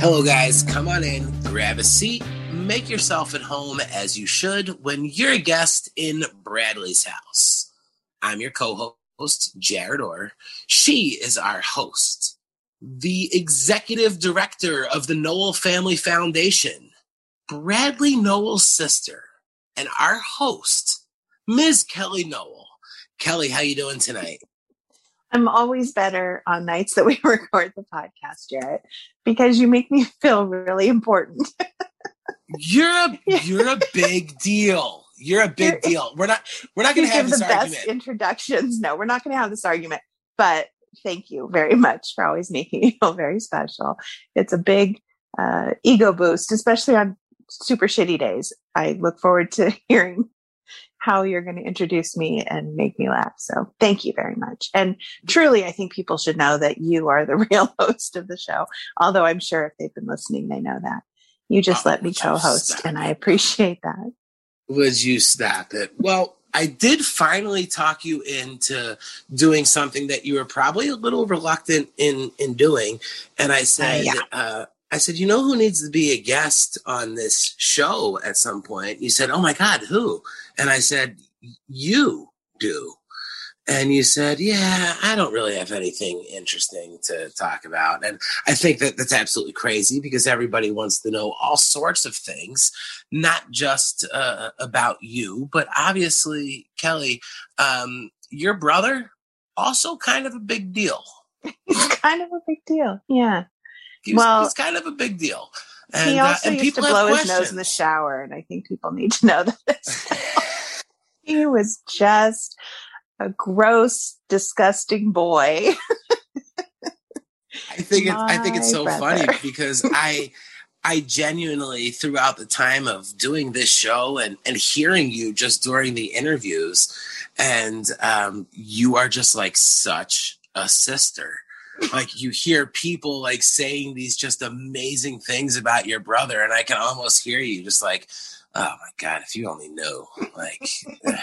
Hello, guys. Come on in, grab a seat, make yourself at home as you should when you're a guest in Bradley's house. I'm your co host, Jared Orr. She is our host, the executive director of the Nowell Family Foundation, Bradley Nowell's sister, and our host, Ms. Kelly Nowell. Kelly, how you doing tonight? I'm always better on nights that we record the podcast, Jared, because you make me feel really important. You're a you're a big deal. You're a big deal. We're not we're not going to have this the argument. best introductions. No, we're not going to have this argument, but thank you very much for always making me feel very special. It's a big uh, ego boost, especially on super shitty days. I look forward to hearing how you're going to introduce me and make me laugh. So thank you very much. And truly, I think people should know that you are the real host of the show. Although I'm sure if they've been listening, they know that. You just Oh, let me co-host stop and I appreciate that. Would you stop it? Well, I did finally talk you into doing something that you were probably a little reluctant in in doing, and I said, yeah. uh, I said, you know who needs to be a guest on this show at some point? You said, oh my God, who? And I said, you do. And you said, yeah, I don't really have anything interesting to talk about. And I think that that's absolutely crazy because everybody wants to know all sorts of things, not just uh, about you, but obviously, Kelly, um, your brother, also kind of a big deal. Kind of a big deal. Yeah. He's, Well- he's kind of a big deal. he uh, also used to blow his nose in the shower, and I think people need to know that. he was just a gross, disgusting boy. I think it, I think it's so brother. funny because I I genuinely throughout the time of doing this show and and hearing you just during the interviews and um you are just like such a sister. Like you hear people like saying these just amazing things about your brother and I can almost hear you just like oh my god if you only knew like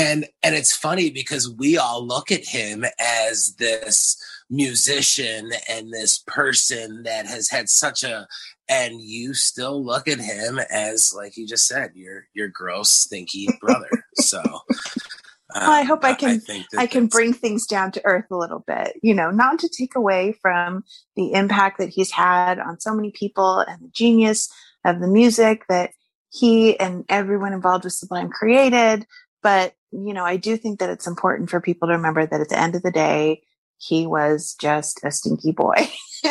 and and it's funny because we all look at him as this musician and this person that has had such a and you still look at him as like you just said your your gross stinky brother so Well, I hope I um, can- think I can bring things down to earth a little bit, you know, not to take away from the impact that he's had on so many people and the genius of the music that he and everyone involved with Sublime created. But, you know, I do think that it's important for people to remember that at the end of the day, he was just a stinky boy.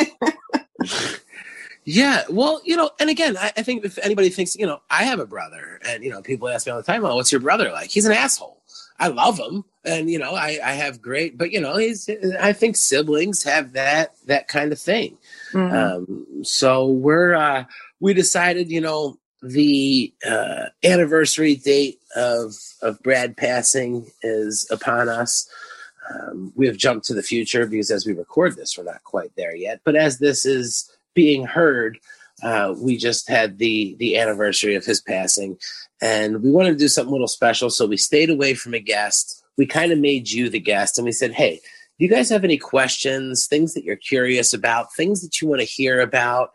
Yeah, well, you know, and again, I, I think if anybody thinks, you know, I have a brother, and you know, people ask me all the time, "Oh, what's your brother like?" He's an asshole. I love him, and you know, I, I have great, but you know, he's. I think siblings have that that kind of thing. Mhm. Um, so we're uh, we decided, you know, the uh, anniversary date of of Brad passing is upon us. Um, we have jumped to the future because as we record this, we're not quite there yet. But as this is being heard, uh, we just had the the anniversary of his passing, and we wanted to do something a little special. So we stayed away from a guest. We kind of made you the guest, and we said, "Hey, do you guys have any questions, things that you're curious about, things that you want to hear about?"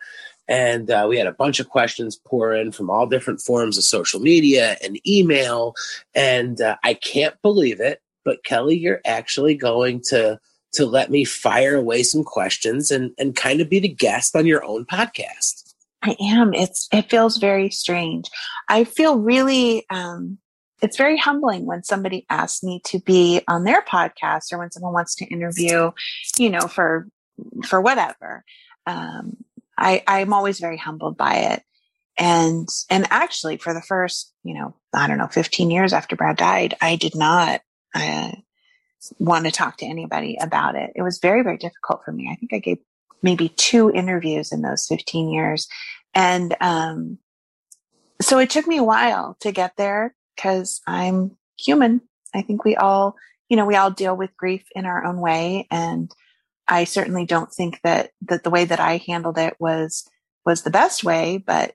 And uh, we had a bunch of questions pour in from all different forms of social media and email. And uh, I can't believe it, but Kelly, you're actually going to to let me fire away some questions and and kind of be the guest on your own podcast. I am. It's it feels very strange. I feel really um it's very humbling when somebody asks me to be on their podcast or when someone wants to interview, you know, for for whatever. Um I I'm always very humbled by it. And and actually for the first, you know, I don't know, 15 years after Brad died, I did not uh, want to talk to anybody about it. It was very very difficult for me. I think I gave maybe two interviews in those 15 years and um, so it took me a while to get there. because I'm human. I think we all, you know, we all deal with grief in our own way. And I certainly don't think that, that the way that I handled it was, was the best way, but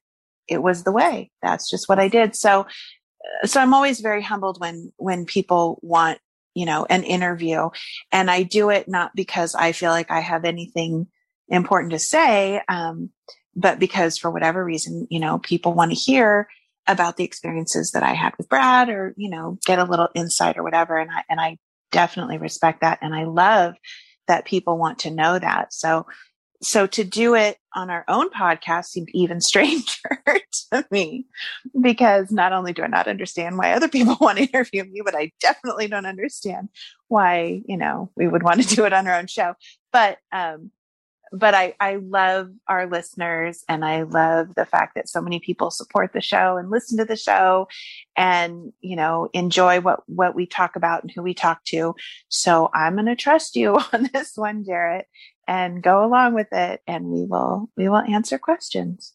it was the way. That's just what I did. So, so I'm always very humbled when, when people want, you know, an interview and I do it not because I feel like I have anything important to say. Um, but because for whatever reason, you know, people want to hear about the experiences that I had with Brad or, you know, get a little insight or whatever. And I, and I definitely respect that. And I love that people want to know that. So, so to do it on our own podcast seemed even stranger to me because not only do I not understand why other people want to interview me, but I definitely don't understand why, you know, we would want to do it on our own show. But, um, but I, I love our listeners and I love the fact that so many people support the show and listen to the show and, you know, enjoy what, what we talk about and who we talk to. So I'm going to trust you on this one, Jarrett, and go along with it and we will, we will answer questions.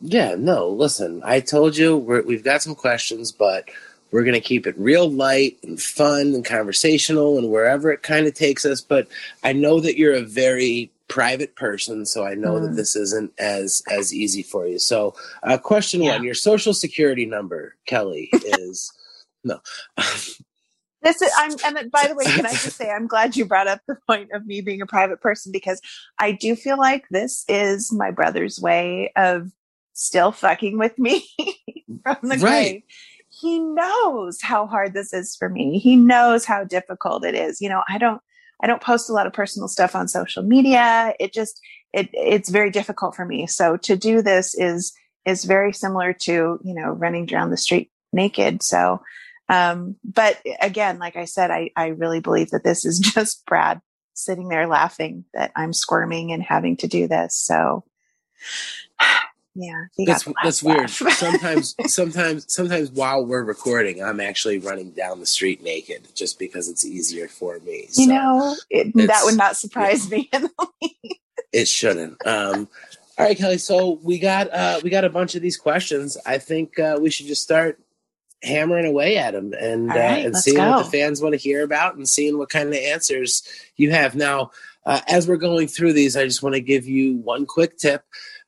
Yeah, no, listen, I told you we have got some questions, but we're going to keep it real light and fun and conversational and wherever it kind of takes us. But I know that you're a very private person, so I know mm. that hmm. this isn't as as easy for you. So, uh, question yeah. one: Your social security number, Kelly, is no. This is, I'm, and by the way, can I just say, I'm glad you brought up the point of me being a private person because I do feel like this is my brother's way of still fucking with me from the right. grave. He knows how hard this is for me. He knows how difficult it is. You know, I don't, I don't post a lot of personal stuff on social media. It just it it's very difficult for me. So to do this is is very similar to, you know, running down the street naked. So um but again, like I said, I I really believe that this is just Brad sitting there laughing that I'm squirming and having to do this. So yeah, that's that's weird. sometimes, sometimes, sometimes while we're recording, I'm actually running down the street naked just because it's easier for me. So you know, it, that would not surprise yeah. me. it shouldn't. Um, all right, Kelly. So we got uh, we got a bunch of these questions. I think uh, we should just start hammering away at them and uh, right, uh, and seeing go. what the fans want to hear about and seeing what kind of answers you have. Now, uh, as we're going through these, I just want to give you one quick tip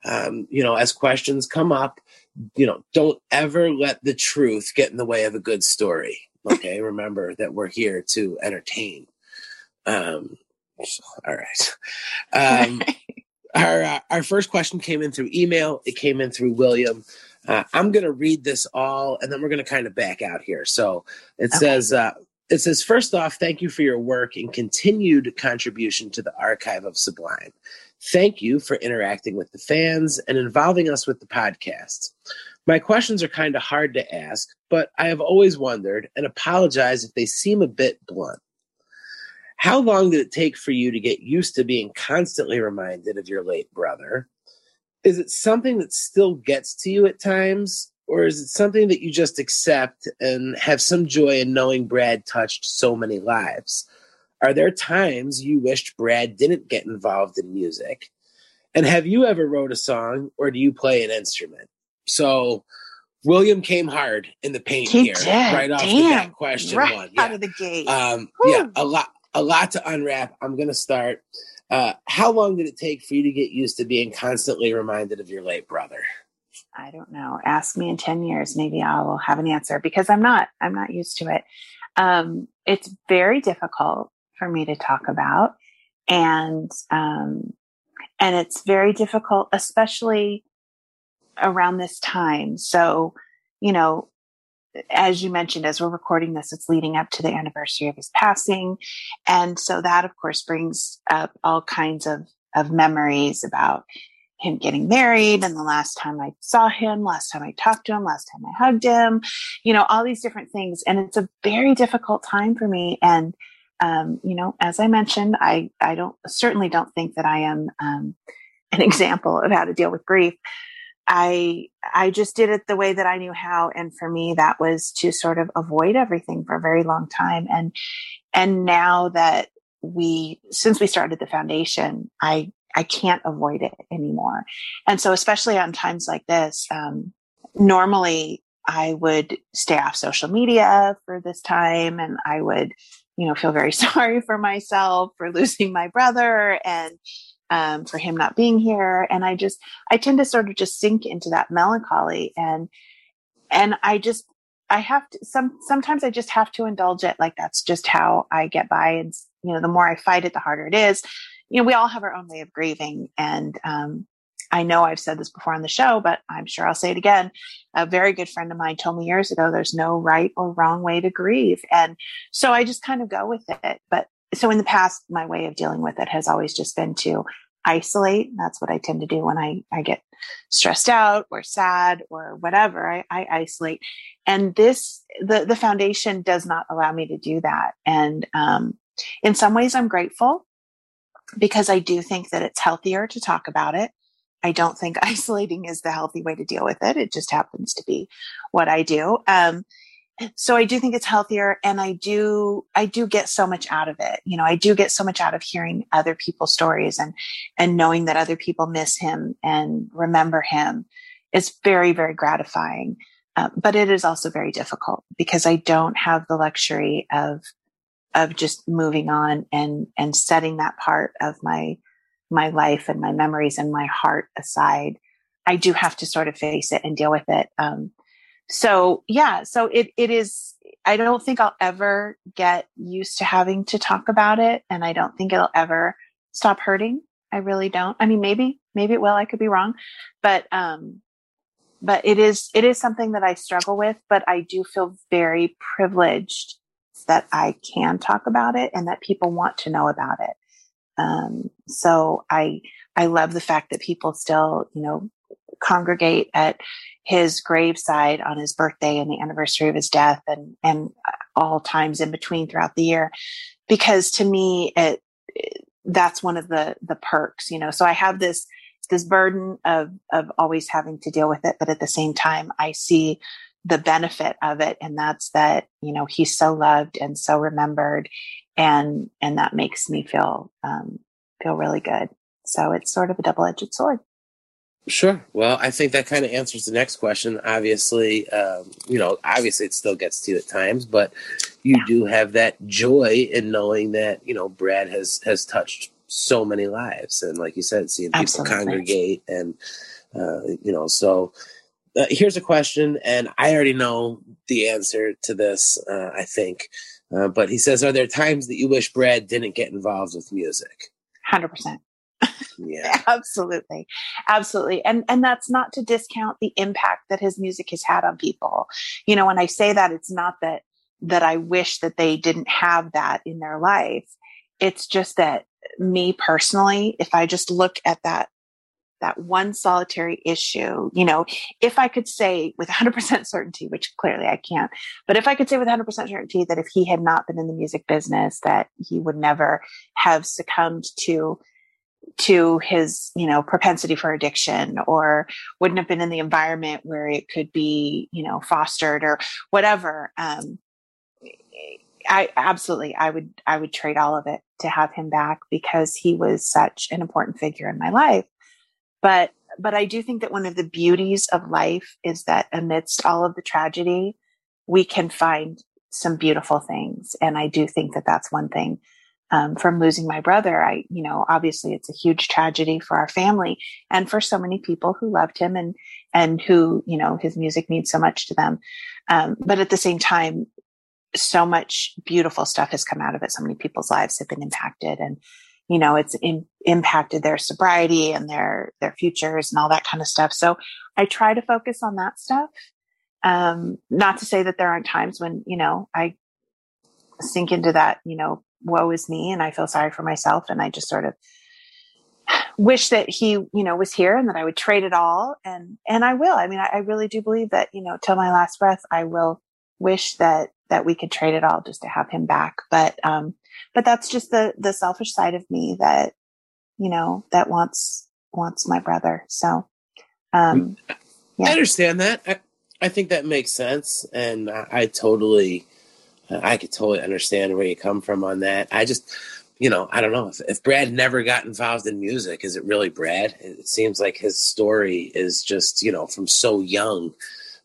um, you know, as questions come up, you know, don't ever let the truth get in the way of a good story. Okay, remember that we're here to entertain. Um, all right. Um, our uh, our first question came in through email. It came in through William. Uh, I'm going to read this all, and then we're going to kind of back out here. So it okay. says. Uh, it says, first off, thank you for your work and continued contribution to the archive of Sublime. Thank you for interacting with the fans and involving us with the podcast. My questions are kind of hard to ask, but I have always wondered and apologize if they seem a bit blunt. How long did it take for you to get used to being constantly reminded of your late brother? Is it something that still gets to you at times, or is it something that you just accept and have some joy in knowing Brad touched so many lives? Are there times you wished Brad didn't get involved in music? And have you ever wrote a song or do you play an instrument? So William came hard in the paint he here, did. right off Damn. the bat. Question right one, yeah. out of the gate. Um, yeah, a lot, a lot to unwrap. I'm going to start. Uh, how long did it take for you to get used to being constantly reminded of your late brother? I don't know. Ask me in 10 years. Maybe I will have an answer because I'm not, I'm not used to it. Um, it's very difficult for me to talk about. And, um, and it's very difficult, especially around this time. So, you know, as you mentioned, as we're recording this, it's leading up to the anniversary of his passing. And so that, of course, brings up all kinds of, of memories about him getting married and the last time I saw him, last time I talked to him, last time I hugged him, you know, all these different things. And it's a very difficult time for me. And um, you know, as I mentioned, I, I don't certainly don't think that I am um, an example of how to deal with grief. I I just did it the way that I knew how, and for me, that was to sort of avoid everything for a very long time. And and now that we since we started the foundation, I I can't avoid it anymore. And so, especially on times like this, um, normally I would stay off social media for this time and I would, you know, feel very sorry for myself for losing my brother and um, for him not being here. And I just, I tend to sort of just sink into that melancholy and, and I just, I have to, some, sometimes I just have to indulge it. Like that's just how I get by. And, you know, the more I fight it, the harder it is. You know, we all have our own way of grieving. And, um, I know I've said this before on the show, but I'm sure I'll say it again. A very good friend of mine told me years ago there's no right or wrong way to grieve. And so I just kind of go with it. But so in the past, my way of dealing with it has always just been to isolate. That's what I tend to do when I, I get stressed out or sad or whatever. I, I isolate. And this, the, the foundation does not allow me to do that. And um, in some ways, I'm grateful because I do think that it's healthier to talk about it. I don't think isolating is the healthy way to deal with it. It just happens to be what I do. Um, so I do think it's healthier and I do, I do get so much out of it. You know, I do get so much out of hearing other people's stories and, and knowing that other people miss him and remember him. It's very, very gratifying. Uh, but it is also very difficult because I don't have the luxury of, of just moving on and, and setting that part of my, my life and my memories and my heart aside. I do have to sort of face it and deal with it. Um, so yeah, so it, it is, I don't think I'll ever get used to having to talk about it. And I don't think it'll ever stop hurting. I really don't. I mean, maybe, maybe it will. I could be wrong, but, um, but it is, it is something that I struggle with, but I do feel very privileged that I can talk about it and that people want to know about it. Um, so I, I love the fact that people still, you know, congregate at his graveside on his birthday and the anniversary of his death and, and all times in between throughout the year. Because to me, it, that's one of the, the perks, you know, so I have this, this burden of, of always having to deal with it. But at the same time, I see the benefit of it. And that's that, you know, he's so loved and so remembered. And, and that makes me feel, um, feel really good. So it's sort of a double edged sword. Sure. Well, I think that kind of answers the next question. Obviously, um, you know, obviously it still gets to you at times, but you yeah. do have that joy in knowing that you know Brad has has touched so many lives, and like you said, seeing people Absolutely. congregate, and uh, you know, so uh, here's a question, and I already know the answer to this. Uh, I think, uh, but he says, "Are there times that you wish Brad didn't get involved with music?" Hundred percent. Yeah. absolutely. Absolutely. And and that's not to discount the impact that his music has had on people. You know, when I say that it's not that that I wish that they didn't have that in their life. It's just that me personally, if I just look at that that one solitary issue, you know, if I could say with 100% certainty, which clearly I can't, but if I could say with 100% certainty that if he had not been in the music business, that he would never have succumbed to to his, you know, propensity for addiction or wouldn't have been in the environment where it could be, you know, fostered or whatever. Um, I absolutely, I would, I would trade all of it to have him back because he was such an important figure in my life. But, but I do think that one of the beauties of life is that amidst all of the tragedy, we can find some beautiful things. And I do think that that's one thing um, from losing my brother. I, you know, obviously it's a huge tragedy for our family and for so many people who loved him and, and who, you know, his music means so much to them. Um, but at the same time, so much beautiful stuff has come out of it. So many people's lives have been impacted and, you know, it's in, impacted their sobriety and their, their futures and all that kind of stuff. So I try to focus on that stuff. Um, not to say that there aren't times when, you know, I sink into that, you know, woe is me and I feel sorry for myself. And I just sort of wish that he, you know, was here and that I would trade it all. And, and I will. I mean, I, I really do believe that, you know, till my last breath, I will wish that, that we could trade it all just to have him back. But, um, but that's just the, the selfish side of me that, you know, that wants, wants my brother. So, um, yeah. I understand that. I, I think that makes sense. And I, I totally, I could totally understand where you come from on that. I just, you know, I don't know if, if Brad never got involved in music, is it really Brad? It seems like his story is just, you know, from so young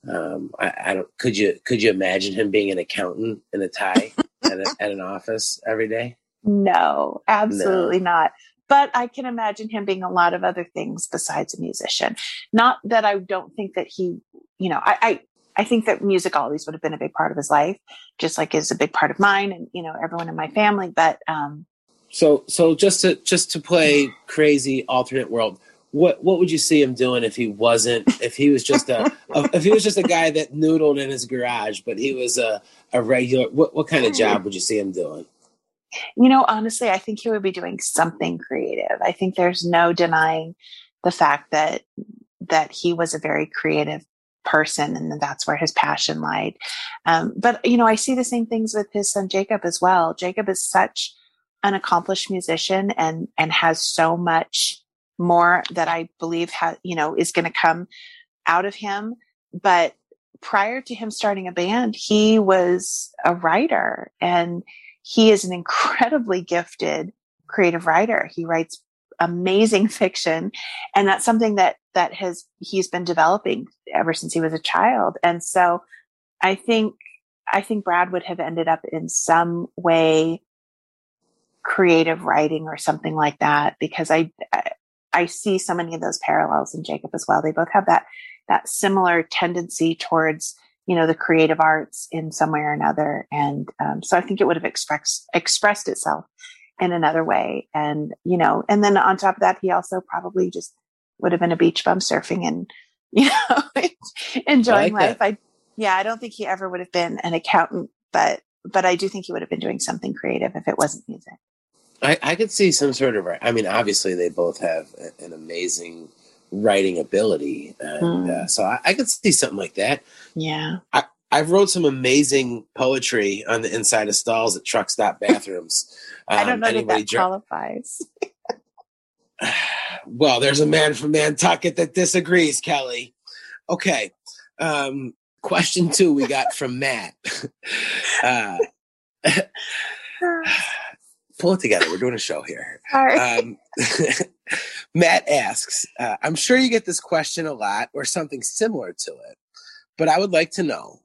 Um, I, I don't. Could you could you imagine him being an accountant in a tie at, a, at an office every day? No, absolutely no. not. But I can imagine him being a lot of other things besides a musician. Not that I don't think that he, you know, I, I I think that music always would have been a big part of his life, just like is a big part of mine and you know everyone in my family. But um, so so just to just to play crazy alternate world, what what would you see him doing if he wasn't if he was just a, a, if he was just a guy that noodled in his garage, but he was a a regular what what kind of job would you see him doing? You know, honestly, I think he would be doing something creative. I think there's no denying the fact that that he was a very creative person and that's where his passion lied. Um, but you know, I see the same things with his son Jakob as well. Jakob is such an accomplished musician and and has so much more that I believe has you know is going to come out of him. But prior to him starting a band, he was a writer and he is an incredibly gifted creative writer. He writes amazing fiction and that's something that that has he's been developing ever since he was a child and so i think i think brad would have ended up in some way creative writing or something like that because i i see so many of those parallels in jakob as well they both have that that similar tendency towards you know the creative arts in some way or another and um, so i think it would have expressed expressed itself in another way. And, you know, and then on top of that, he also probably just would have been a beach bum surfing and, you know, enjoying I like life. That. I, yeah, I don't think he ever would have been an accountant, but, but I do think he would have been doing something creative if it wasn't music. I, I could see some sort of, I mean, obviously they both have an amazing writing ability. And, mm. uh, so I, I, could see something like that. Yeah. I, I've wrote some amazing poetry on the inside of stalls at truck stop bathrooms. Um, I don't know that that qualifies. well, there's a man from Nantucket that disagrees, Kelly. Okay. Um, question two we got from Matt. Uh, pull it together. We're doing a show here. Um, Matt asks, uh, I'm sure you get this question a lot or something similar to it, but I would like to know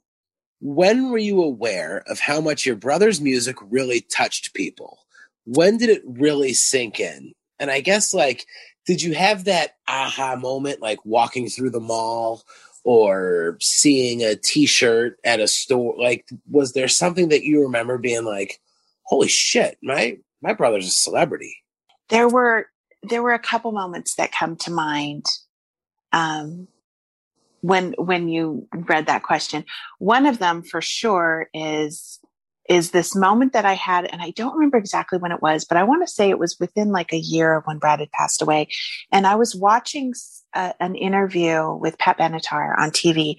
when were you aware of how much your brother's music really touched people? When did it really sink in? And I guess, like, did you have that aha moment, like walking through the mall or seeing a t shirt at a store? Like, was there something that you remember being like, holy shit, my, my brother's a celebrity? There were, there were a couple moments that come to mind. Um, when when you read that question one of them for sure is is this moment that i had and i don't remember exactly when it was but i want to say it was within like a year of when brad had passed away and i was watching a, an interview with pat benatar on tv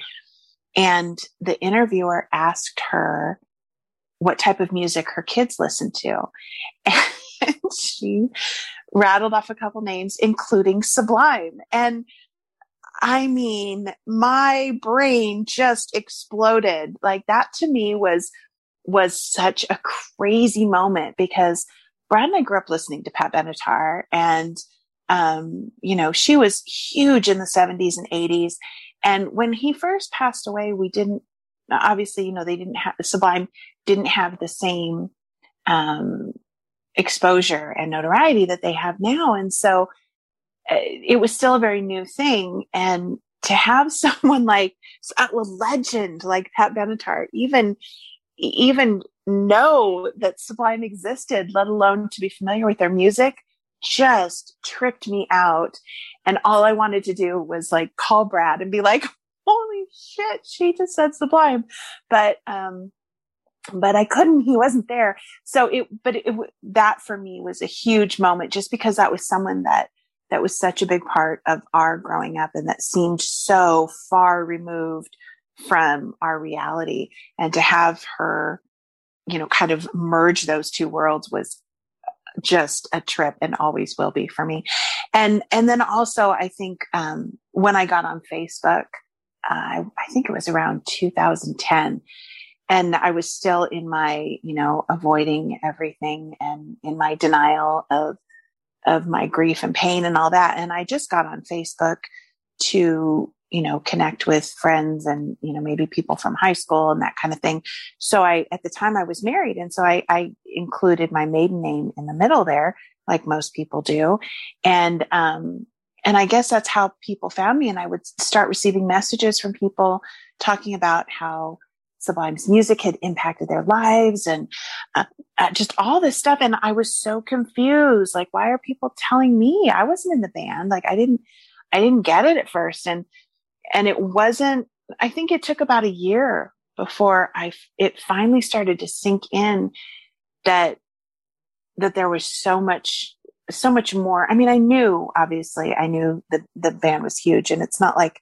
and the interviewer asked her what type of music her kids listen to and she rattled off a couple names including sublime and I mean, my brain just exploded. Like that to me was, was such a crazy moment because Brad and I grew up listening to Pat Benatar and, um, you know, she was huge in the seventies and eighties. And when he first passed away, we didn't, obviously, you know, they didn't have, Sublime didn't have the same, um, exposure and notoriety that they have now. And so, it was still a very new thing. And to have someone like a legend like Pat Benatar even even know that Sublime existed, let alone to be familiar with their music, just tripped me out. And all I wanted to do was like call Brad and be like, holy shit, she just said Sublime. But, um, but I couldn't, he wasn't there. So it, but it, that for me was a huge moment just because that was someone that that was such a big part of our growing up and that seemed so far removed from our reality and to have her you know kind of merge those two worlds was just a trip and always will be for me and and then also i think um, when i got on facebook uh, I think it was around 2010 and i was still in my you know avoiding everything and in my denial of of my grief and pain and all that. And I just got on Facebook to you know connect with friends and you know maybe people from high school and that kind of thing. So i at the time i was married and so i, I included my maiden name in the middle there like most people do. And um and i guess that's how people found me. And i would start receiving messages from people talking about how sublime's music had impacted their lives and uh, uh, just all this stuff. And i was so confused. Like why are people telling me? I wasn't in the band. Like i didn't i didn't get it at first. And and it wasn't i think it took about a year before i it finally started to sink in that that there was so much so much more. I mean i knew obviously i knew that the band was huge. And it's not like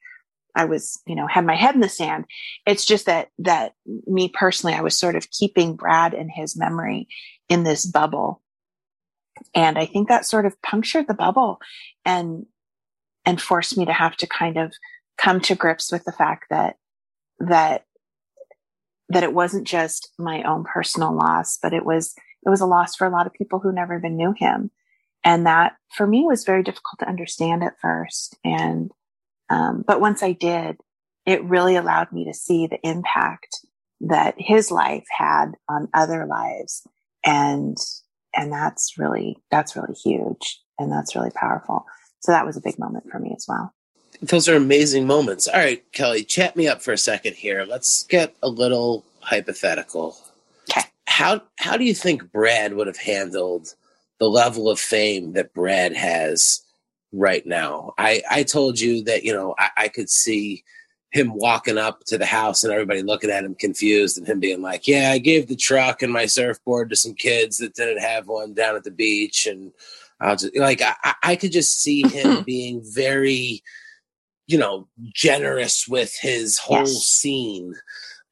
i was you know had my head in the sand. It's just that that me personally i was sort of keeping brad and his memory in this bubble. And i think that sort of punctured the bubble and and forced me to have to kind of come to grips with the fact that that that it wasn't just my own personal loss, but it was it was a loss for a lot of people who never even knew him, and that for me was very difficult to understand at first. And um, but once I did, it really allowed me to see the impact that his life had on other lives, and and that's really that's really huge, and that's really powerful. So that was a big moment for me as well those are amazing moments. All right, Kelly, chat me up for a second here. Let's get a little hypothetical. Okay. How how do you think Brad would have handled the level of fame that Brad has right now? I I told you that you know I, I could see him walking up to the house and everybody looking at him confused and him being like, "Yeah, I gave the truck and my surfboard to some kids that didn't have one down at the beach," and I'll just like I, I could just see him being very you know generous with his whole yes. scene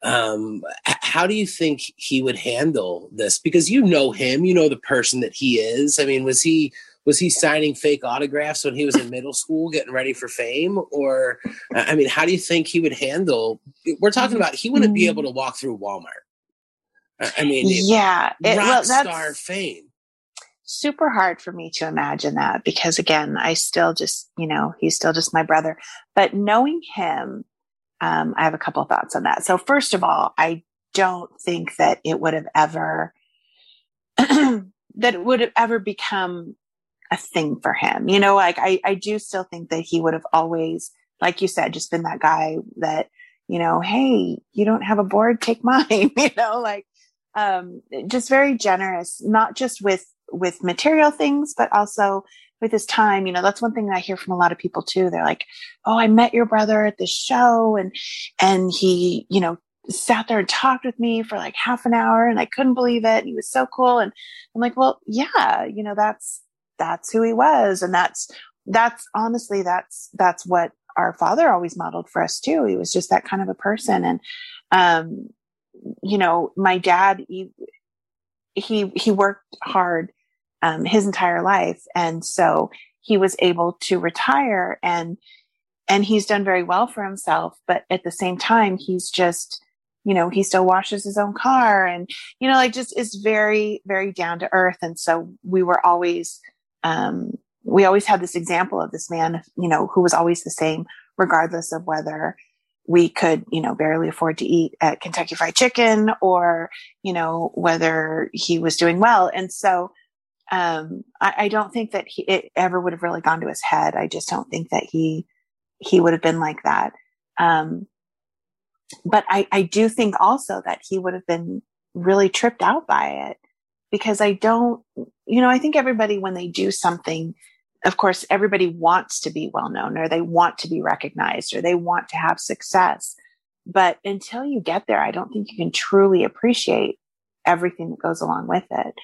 um how do you think he would handle this because you know him you know the person that he is i mean was he was he signing fake autographs when he was in middle school getting ready for fame or i mean how do you think he would handle we're talking about he wouldn't be able mm. to walk through walmart i mean yeah it, rock well, star fame super hard for me to imagine that because again, I still just, you know, he's still just my brother. But knowing him, um, I have a couple of thoughts on that. So first of all, I don't think that it would have ever that it would have ever become a thing for him. You know, like I, I do still think that he would have always, like you said, just been that guy that, you know, hey, you don't have a board, take mine, you know, like um, just very generous, not just with with material things, but also with his time. You know, that's one thing that I hear from a lot of people too. They're like, "Oh, I met your brother at this show, and and he, you know, sat there and talked with me for like half an hour, and I couldn't believe it. He was so cool." And I'm like, "Well, yeah, you know, that's that's who he was, and that's that's honestly that's that's what our father always modeled for us too. He was just that kind of a person, and um, you know, my dad." He, he he worked hard um, his entire life. And so he was able to retire and, and he's done very well for himself. But at the same time, he's just, you know, he still washes his own car and, you know, like just is very, very down to earth. And so we were always, um, we always had this example of this man, you know, who was always the same, regardless of whether we could, you know, barely afford to eat at Kentucky Fried Chicken or, you know, whether he was doing well. And so um, I, I, don't think that he, it ever would have really gone to his head. I just don't think that he he would have been like that. Um, but I, I do think also that he would have been really tripped out by it because I don't, you know, I think everybody when they do something, of course, everybody wants to be well known or they want to be recognized or they want to have success. But until you get there, I don't think you can truly appreciate everything that goes along with it.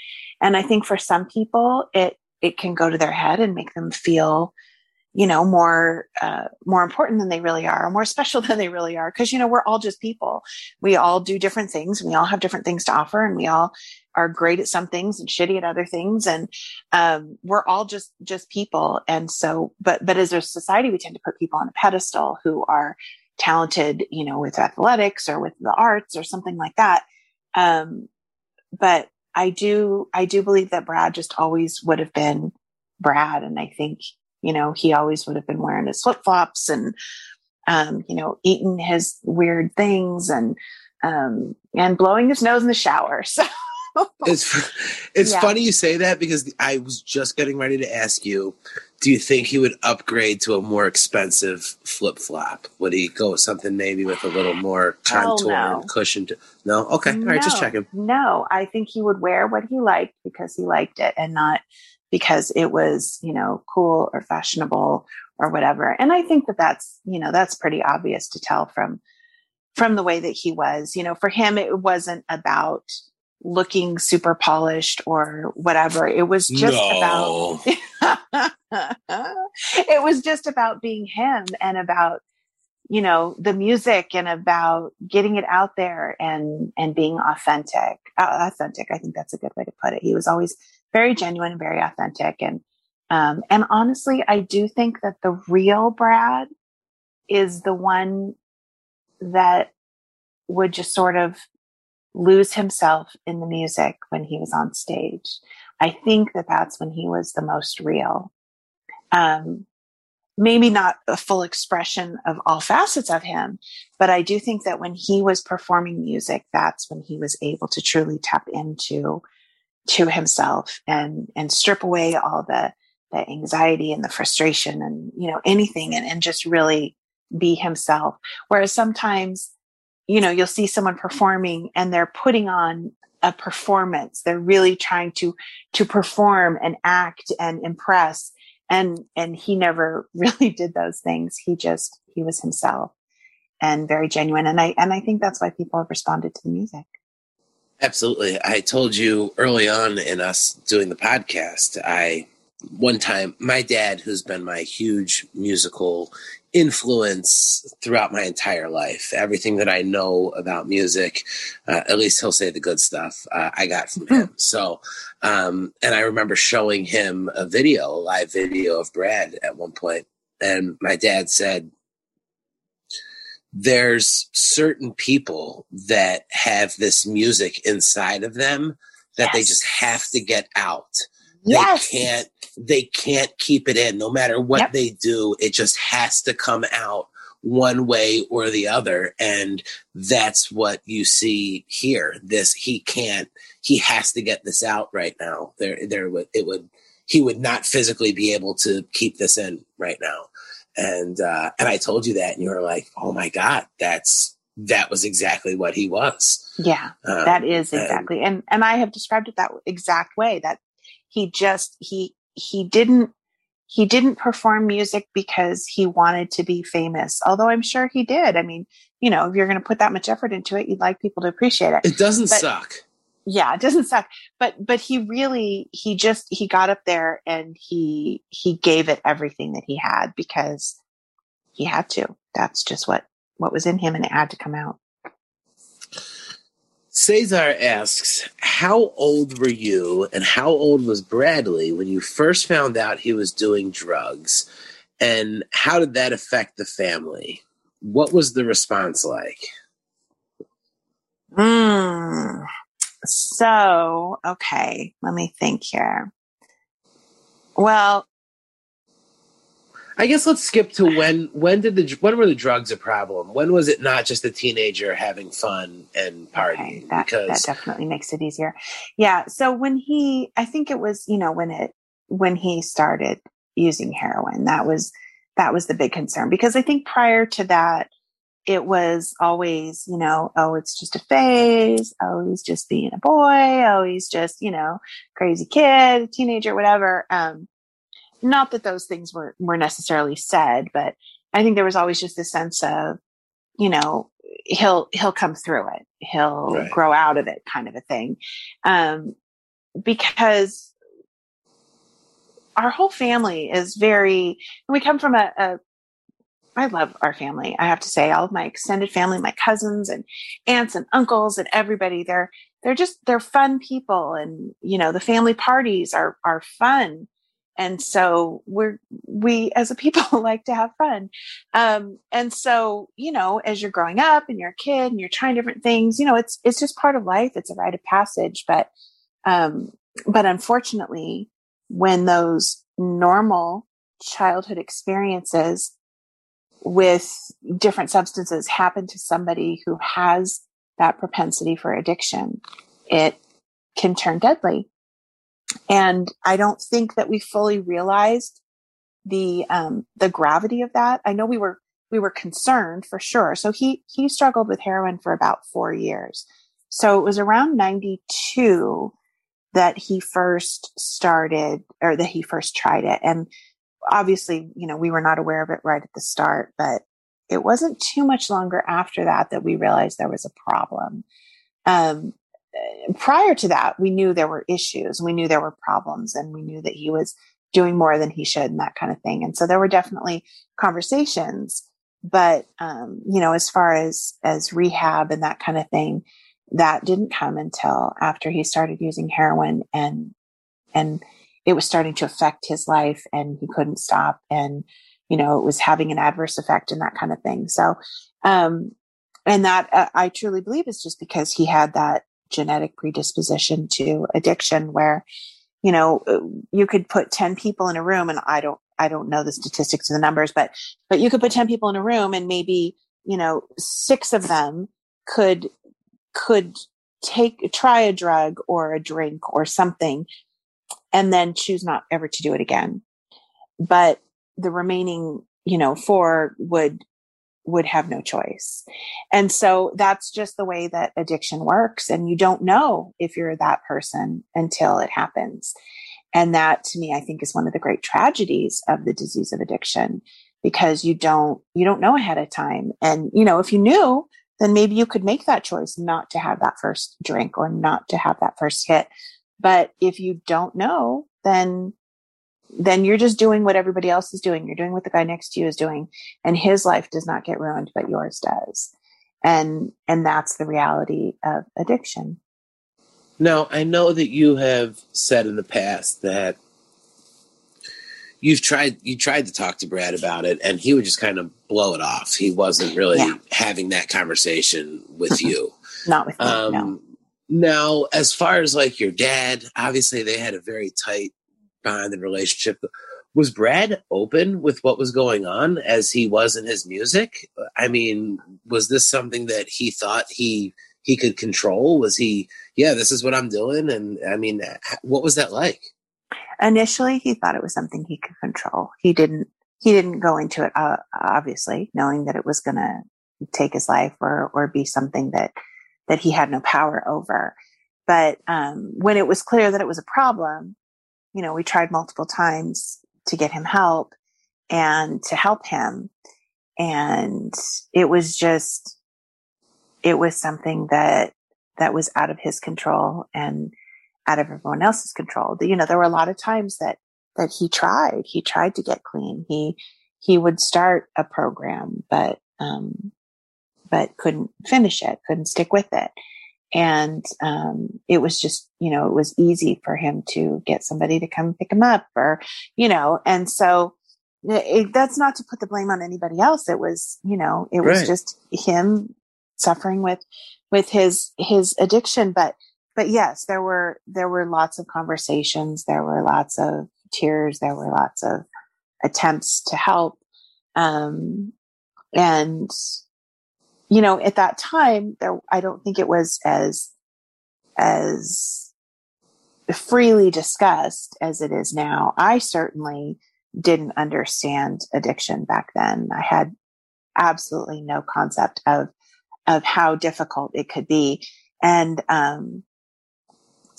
And I think for some people, it, it can go to their head and make them feel, you know, more, uh, more important than they really are, or more special than they really are. Cause, you know, we're all just people. We all do different things. We all have different things to offer and we all are great at some things and shitty at other things. And, um, we're all just, just people. And so, but, but as a society, we tend to put people on a pedestal who are talented, you know, with athletics or with the arts or something like that. Um, but I do, I do believe that Brad just always would have been Brad. And I think, you know, he always would have been wearing his flip flops and, um, you know, eating his weird things and, um, and blowing his nose in the shower. So It's it's Yeah. funny you say that because I was just getting ready to ask you, do you think he would upgrade to a more expensive flip flop? Would he go with something maybe with a little more contour no. and cushion? To, no, okay, all right, just No, checking. No, I think he would wear what he liked because he liked it and not because it was, you know, cool or fashionable or whatever. And I think that that's, you know, that's pretty obvious to tell from from the way that he was. You know, for him it wasn't about looking super polished or whatever. It was just about it was just about being him and about you know the music and about getting it out there and and being authentic uh, authentic i think that's a good way to put it he was always very genuine very authentic. And um and honestly i do think that the real brad is the one that would just sort of lose himself in the music when he was on stage. I think that that's when he was the most real. Um, maybe not a full expression of all facets of him, but I do think that when he was performing music, that's when he was able to truly tap into to himself and and strip away all the the anxiety and the frustration and you know anything and, and just really be himself. Whereas sometimes, you know, you'll see someone performing and they're putting on a performance. They're really trying to to perform and act and impress and and he never really did those things he just he was himself and very genuine and i and i think that's why people have responded to the music Absolutely. I told you early on in us doing the podcast, I one time my dad who's been my huge musical influence throughout my entire life everything that i know about music uh, at least he'll say the good stuff uh, i got from him so um, and i remember showing him a video a live video of brad at one point and my dad said there's certain people that have this music inside of them that they just have to get out. yes They can't they can't keep it in no matter what Yep. they do. It just has to come out one way or the other and that's what you see here. This he can't he has to get this out right now. There there would it would he would not physically be able to keep this in right now and uh, and I told you that, and you were like, "Oh my god, that's that was exactly what he was." yeah Um, that is and- exactly and and i have described it that exact way that he just he he didn't he didn't perform music because he wanted to be famous although i'm sure he did i mean you know if you're going to put that much effort into it you'd like people to appreciate it It doesn't But- suck. Yeah it doesn't suck but but he really he just he got up there and he he gave it everything that he had because he had to that's just what what was in him and it had to come out Cesar asks, "How old were you, and how old was Bradley when you first found out he was doing drugs, and how did that affect the family? What was the response like?" Mm. So, okay, let me think here. Well, I guess let's skip to when when did the when were the drugs a problem? When was it not just a teenager having fun and partying? okay, that, that definitely makes it easier. Yeah. So when he, I think it was, you know, when it, when he started using heroin, that was, that was the big concern because I think prior to that, it was always, you know, oh, it's just a phase. Oh, he's just being a boy. Oh, he's just, you know, crazy kid, teenager, whatever. Um, not that those things were, were necessarily said, but I think there was always just a sense of, you know, he'll, he'll come through it. He'll Right. grow out of it kind of a thing. Um, because our whole family is very, we come from a, a I love our family. I have to say, all of my extended family, my cousins and aunts and uncles and everybody, they're they're just they're fun people, and you know the family parties are are fun, and so we're we as a people like to have fun, um, and so you know as you're growing up and you're a kid and you're trying different things, you know it's it's just part of life. It's a rite of passage, but um, but unfortunately, when those normal childhood experiences with different substances happen to somebody who has that propensity for addiction, it can turn deadly. And I don't think that we fully realized the um, the gravity of that. I know we were we were concerned for sure. So he he struggled with heroin for about four years. So it was around ninety two that he first started or that he first tried it. And obviously, you know, we were not aware of it right at the start, but it wasn't too much longer after that that we realized there was a problem. Um, prior to that, we knew there were issues, we knew there were problems, and we knew that he was doing more than he should and that kind of thing. And so there were definitely conversations, but um, you know, as far as as rehab and that kind of thing, that didn't come until after he started using heroin and and it was starting to affect his life and he couldn't stop and you know it was having an adverse effect and that kind of thing. So um and that uh, i truly believe is just because he had that genetic predisposition to addiction where you know uh, you could put 10 people in a room and i don't i don't know the statistics of the numbers but but you could put 10 people in a room and maybe you know six of them could could take try a drug or a drink or something and then choose not ever to do it again. But the remaining you know four would would have no choice. And so that's just the way that addiction works and you don't know if you're that person until it happens. And that to me i think is one of the great tragedies of the disease of addiction because you don't you don't know ahead of time. And you know if you knew then maybe you could make that choice not to have that first drink or not to have that first hit. But if you don't know, then then you're just doing what everybody else is doing. You're doing what the guy next to you is doing, and his life does not get ruined, but yours does. And and that's the reality of addiction. Now, I know that you have said in the past that you've tried you tried to talk to Brad about it, and he would just kind of blow it off. He wasn't really Yeah. having that conversation with you. Not with me. Um, no. Now, as far as like your dad, obviously they had a very tight bond and relationship. Was Brad open with what was going on as he was in his music? I mean, was this something that he thought he he could control? Was he, yeah, this is what I'm doing? And I mean, what was that like? Initially, he thought it was something he could control. He didn't. He didn't go into it, uh, obviously, knowing that it was going to take his life or or be something that that he had no power over. But um, when it was clear that it was a problem, you know, we tried multiple times to get him help and to help him, and it was just it was something that that was out of his control and out of everyone else's control. You know, there were a lot of times that that he tried. He tried to get clean. He he would start a program, but um, but couldn't finish it. Couldn't stick with it. And um, it was just, you know, it was easy for him to get somebody to come pick him up, or you know. And so it, that's not to put the blame on anybody else. It was, you know, it was just him suffering with with his his addiction. But but yes, there were there were lots of conversations. There were lots of tears. There were lots of attempts to help. Um, and you know, at that time, there I don't think it was as as freely discussed as it is now. I certainly didn't understand addiction back then. I had absolutely no concept of of how difficult it could be. And um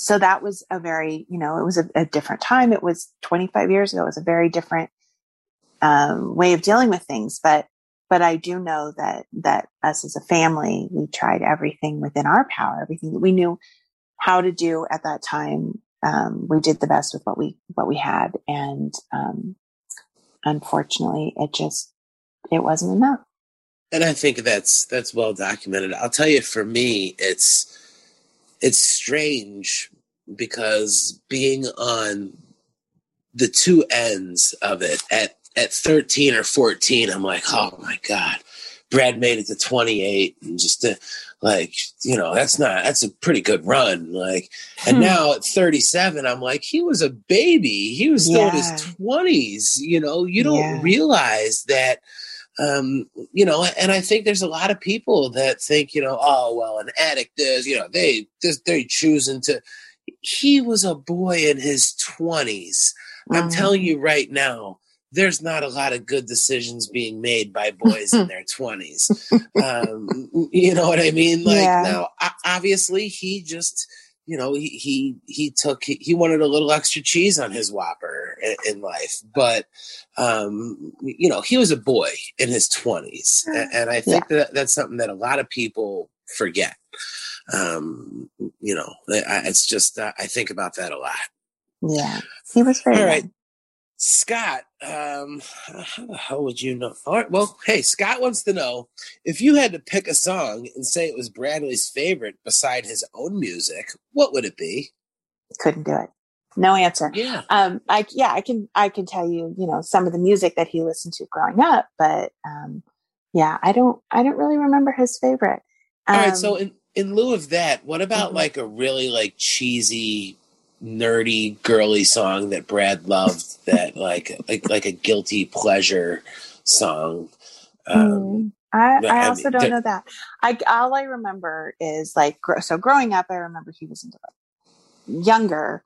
so that was a very, you know, it was a, a different time. It was 25 years ago. It was a very different um, way of dealing with things. But but I do know that that us as a family, we tried everything within our power, everything that we knew how to do at that time. Um, we did the best with what we what we had, and um, unfortunately, it just it wasn't enough. and I think that's that's well documented. I'll tell you, for me, it's it's strange because being on the two ends of it at at 13 or 14 i'm like oh my god brad made it to 28 and just to like you know that's not that's a pretty good run like and Hmm. now at 37 i'm like he was a baby he was still in his 20s you know you don't Yeah. realize that um you know and i think there's a lot of people that think you know oh well an addict is you know they just they choosing to he was a boy in his 20s i'm Mm. telling you right now there's not a lot of good decisions being made by boys in their 20s um, you know what I mean? Like Yeah. now, obviously, he just, you know, he he he took he, he wanted a little extra cheese on his Whopper in, in life, but um, you know, he was a boy in his twenties, and, and I think that that's something that a lot of people forget. Um, you know, it's just uh, I think about that a lot. Yeah. He was very All right. Scott, um, how the hell would you know? All right, well, hey, Scott wants to know if you had to pick a song and say it was Bradley's favorite beside his own music, what would it be? Couldn't do it. No answer. Yeah. Um, I yeah, I can I can tell you, you know, some of the music that he listened to growing up, but um, yeah, I don't I don't really remember his favorite. All right. So Um, in in lieu of that, what about Mhm. like a really like cheesy, nerdy, girly song that Brad loved? that like like like a guilty pleasure song. Um, Mm, I, I I also mean, don't know that. I all I remember is like so growing up. I remember he was into like younger,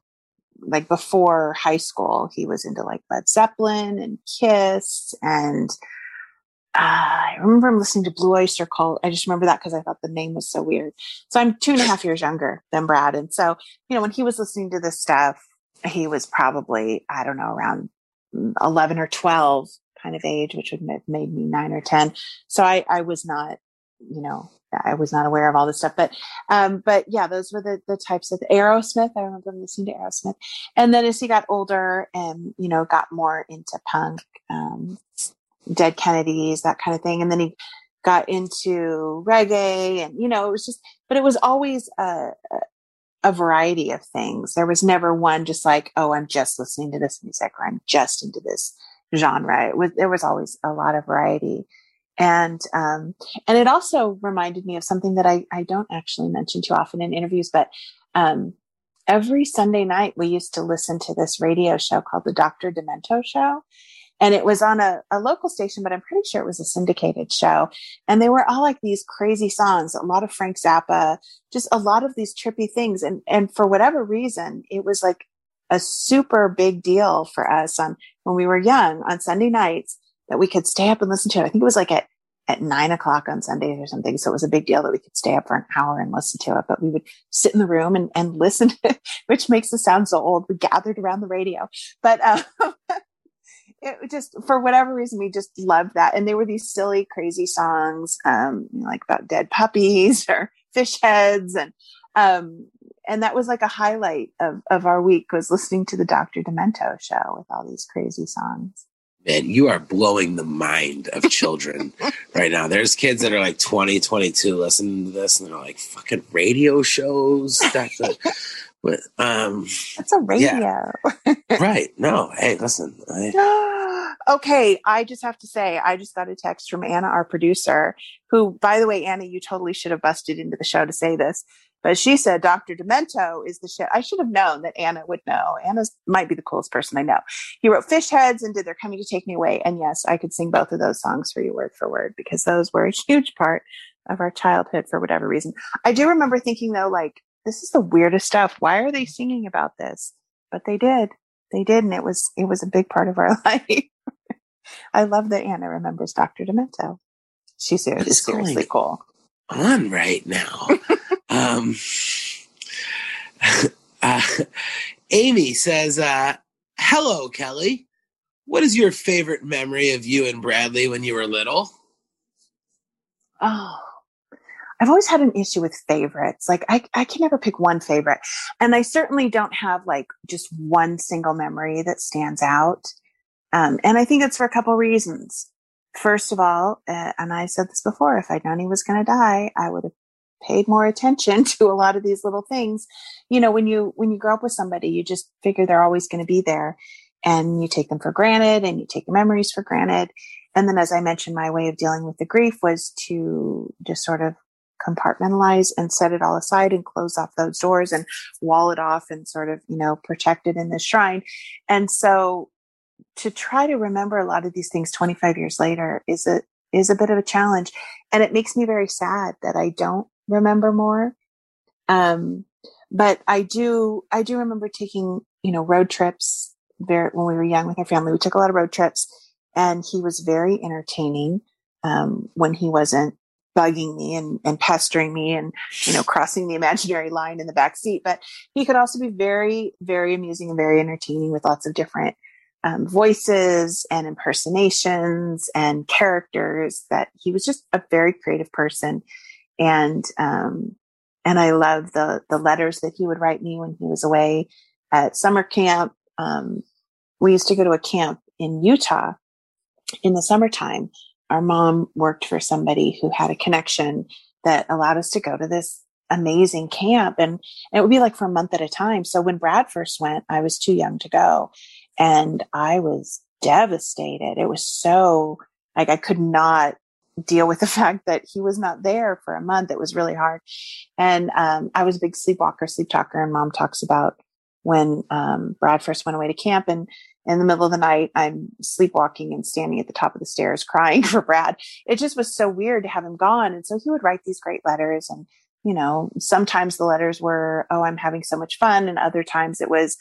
like before high school. He was into like Led Zeppelin and Kiss, and uh, I remember him listening to Blue Oyster Cult. I just remember that because I thought the name was so weird. So I'm two and a half years younger than Brad, and so you know when he was listening to this stuff, he was probably I don't know around eleven or twelve kind of age, which would have made me nine or ten. So I, I was not, you know, I was not aware of all this stuff. But, um, but yeah, those were the the types of Aerosmith. I remember listening to Aerosmith, and then as he got older and you know got more into punk, um, Dead Kennedys, that kind of thing, and then he got into reggae, and you know, it was just, but it was always a, a variety of things. There was never one just like, oh, I'm just listening to this music or I'm just into this genre. It was, there was always a lot of variety. And, um, and it also reminded me of something that I, I don't actually mention too often in interviews, but, um, every Sunday night we used to listen to this radio show called the Dr. Demento show. And it was on a, a local station, but I'm pretty sure it was a syndicated show. And they were all like these crazy songs, a lot of Frank Zappa, just a lot of these trippy things. And, and for whatever reason, it was like a super big deal for us on when we were young on Sunday nights that we could stay up and listen to it. I think it was like at, at nine o'clock on Sundays or something. So it was a big deal that we could stay up for an hour and listen to it, but we would sit in the room and, and listen which makes us sound so old. We gathered around the radio, but, uh, it just for whatever reason we just loved that and they were these silly crazy songs um you know, like about dead puppies or fish heads and um and that was like a highlight of of our week was listening to the dr demento show with all these crazy songs man, you are blowing the mind of children right now. There's kids that are like 20, 22 listening to this and they're like, fucking radio shows. That's a, but, um, that's a radio right. No, hey, listen, I, okay i just have to say i just got a text from anna our producer who by the way anna you totally should have busted into the show to say this but she said dr demento is the shit. I should have known that anna would know. Anna might be the coolest person i know. He wrote fish heads and did they're coming to take me away and yes i could sing both of those songs for you word for word because those were a huge part of our childhood for whatever reason. I do remember thinking though like this is the weirdest stuff. Why are they singing about this? But they did. They did and it was it was a big part of our life i love that anna remembers dr demento she's seriously, seriously cool on right now. um, uh, Amy says, uh, hello, Kelly. What is your favorite memory of you and Bradley when you were little? oh i've always had an issue with favorites like I, I can never pick one favorite and i certainly don't have like just one single memory that stands out um, and i think it's for a couple reasons. First of all uh, and i said this before if i'd known he was going to die i would have paid more attention to a lot of these little things. You know when you when you grow up with somebody you just figure they're always going to be there and you take them for granted and you take memories for granted. And then as i mentioned my way of dealing with the grief was to just sort of compartmentalize and set it all aside and close off those doors and wall it off and sort of, you know, protect it in the shrine. And so to try to remember a lot of these things 25 years later is a, is a bit of a challenge. And it makes me very sad that I don't remember more. Um, but I do, I do remember taking, you know, road trips very, when we were young with our family. We took a lot of road trips and he was very entertaining, um, when he wasn't bugging me and, and pestering me and, you know, crossing the imaginary line in the back seat. But he could also be very, very amusing and very entertaining with lots of different um, voices and impersonations and characters that he was just a very creative person. And, um, and I love the, the letters that he would write me when he was away at summer camp. Um, we used to go to a camp in Utah in the summertime our mom worked for somebody who had a connection that allowed us to go to this amazing camp and, and it would be like for a month at a time. So when Brad first went, I was too young to go and I was devastated. It was so like I could not deal with the fact that he was not there for a month. It was really hard. And um, I was a big sleepwalker, sleep talker, and mom talks about when um, Brad first went away to camp and in the middle of the night, I'm sleepwalking and standing at the top of the stairs crying for Brad. It just was so weird to have him gone. And so he would write these great letters. And, you know, sometimes the letters were, Oh, I'm having so much fun. And other times it was,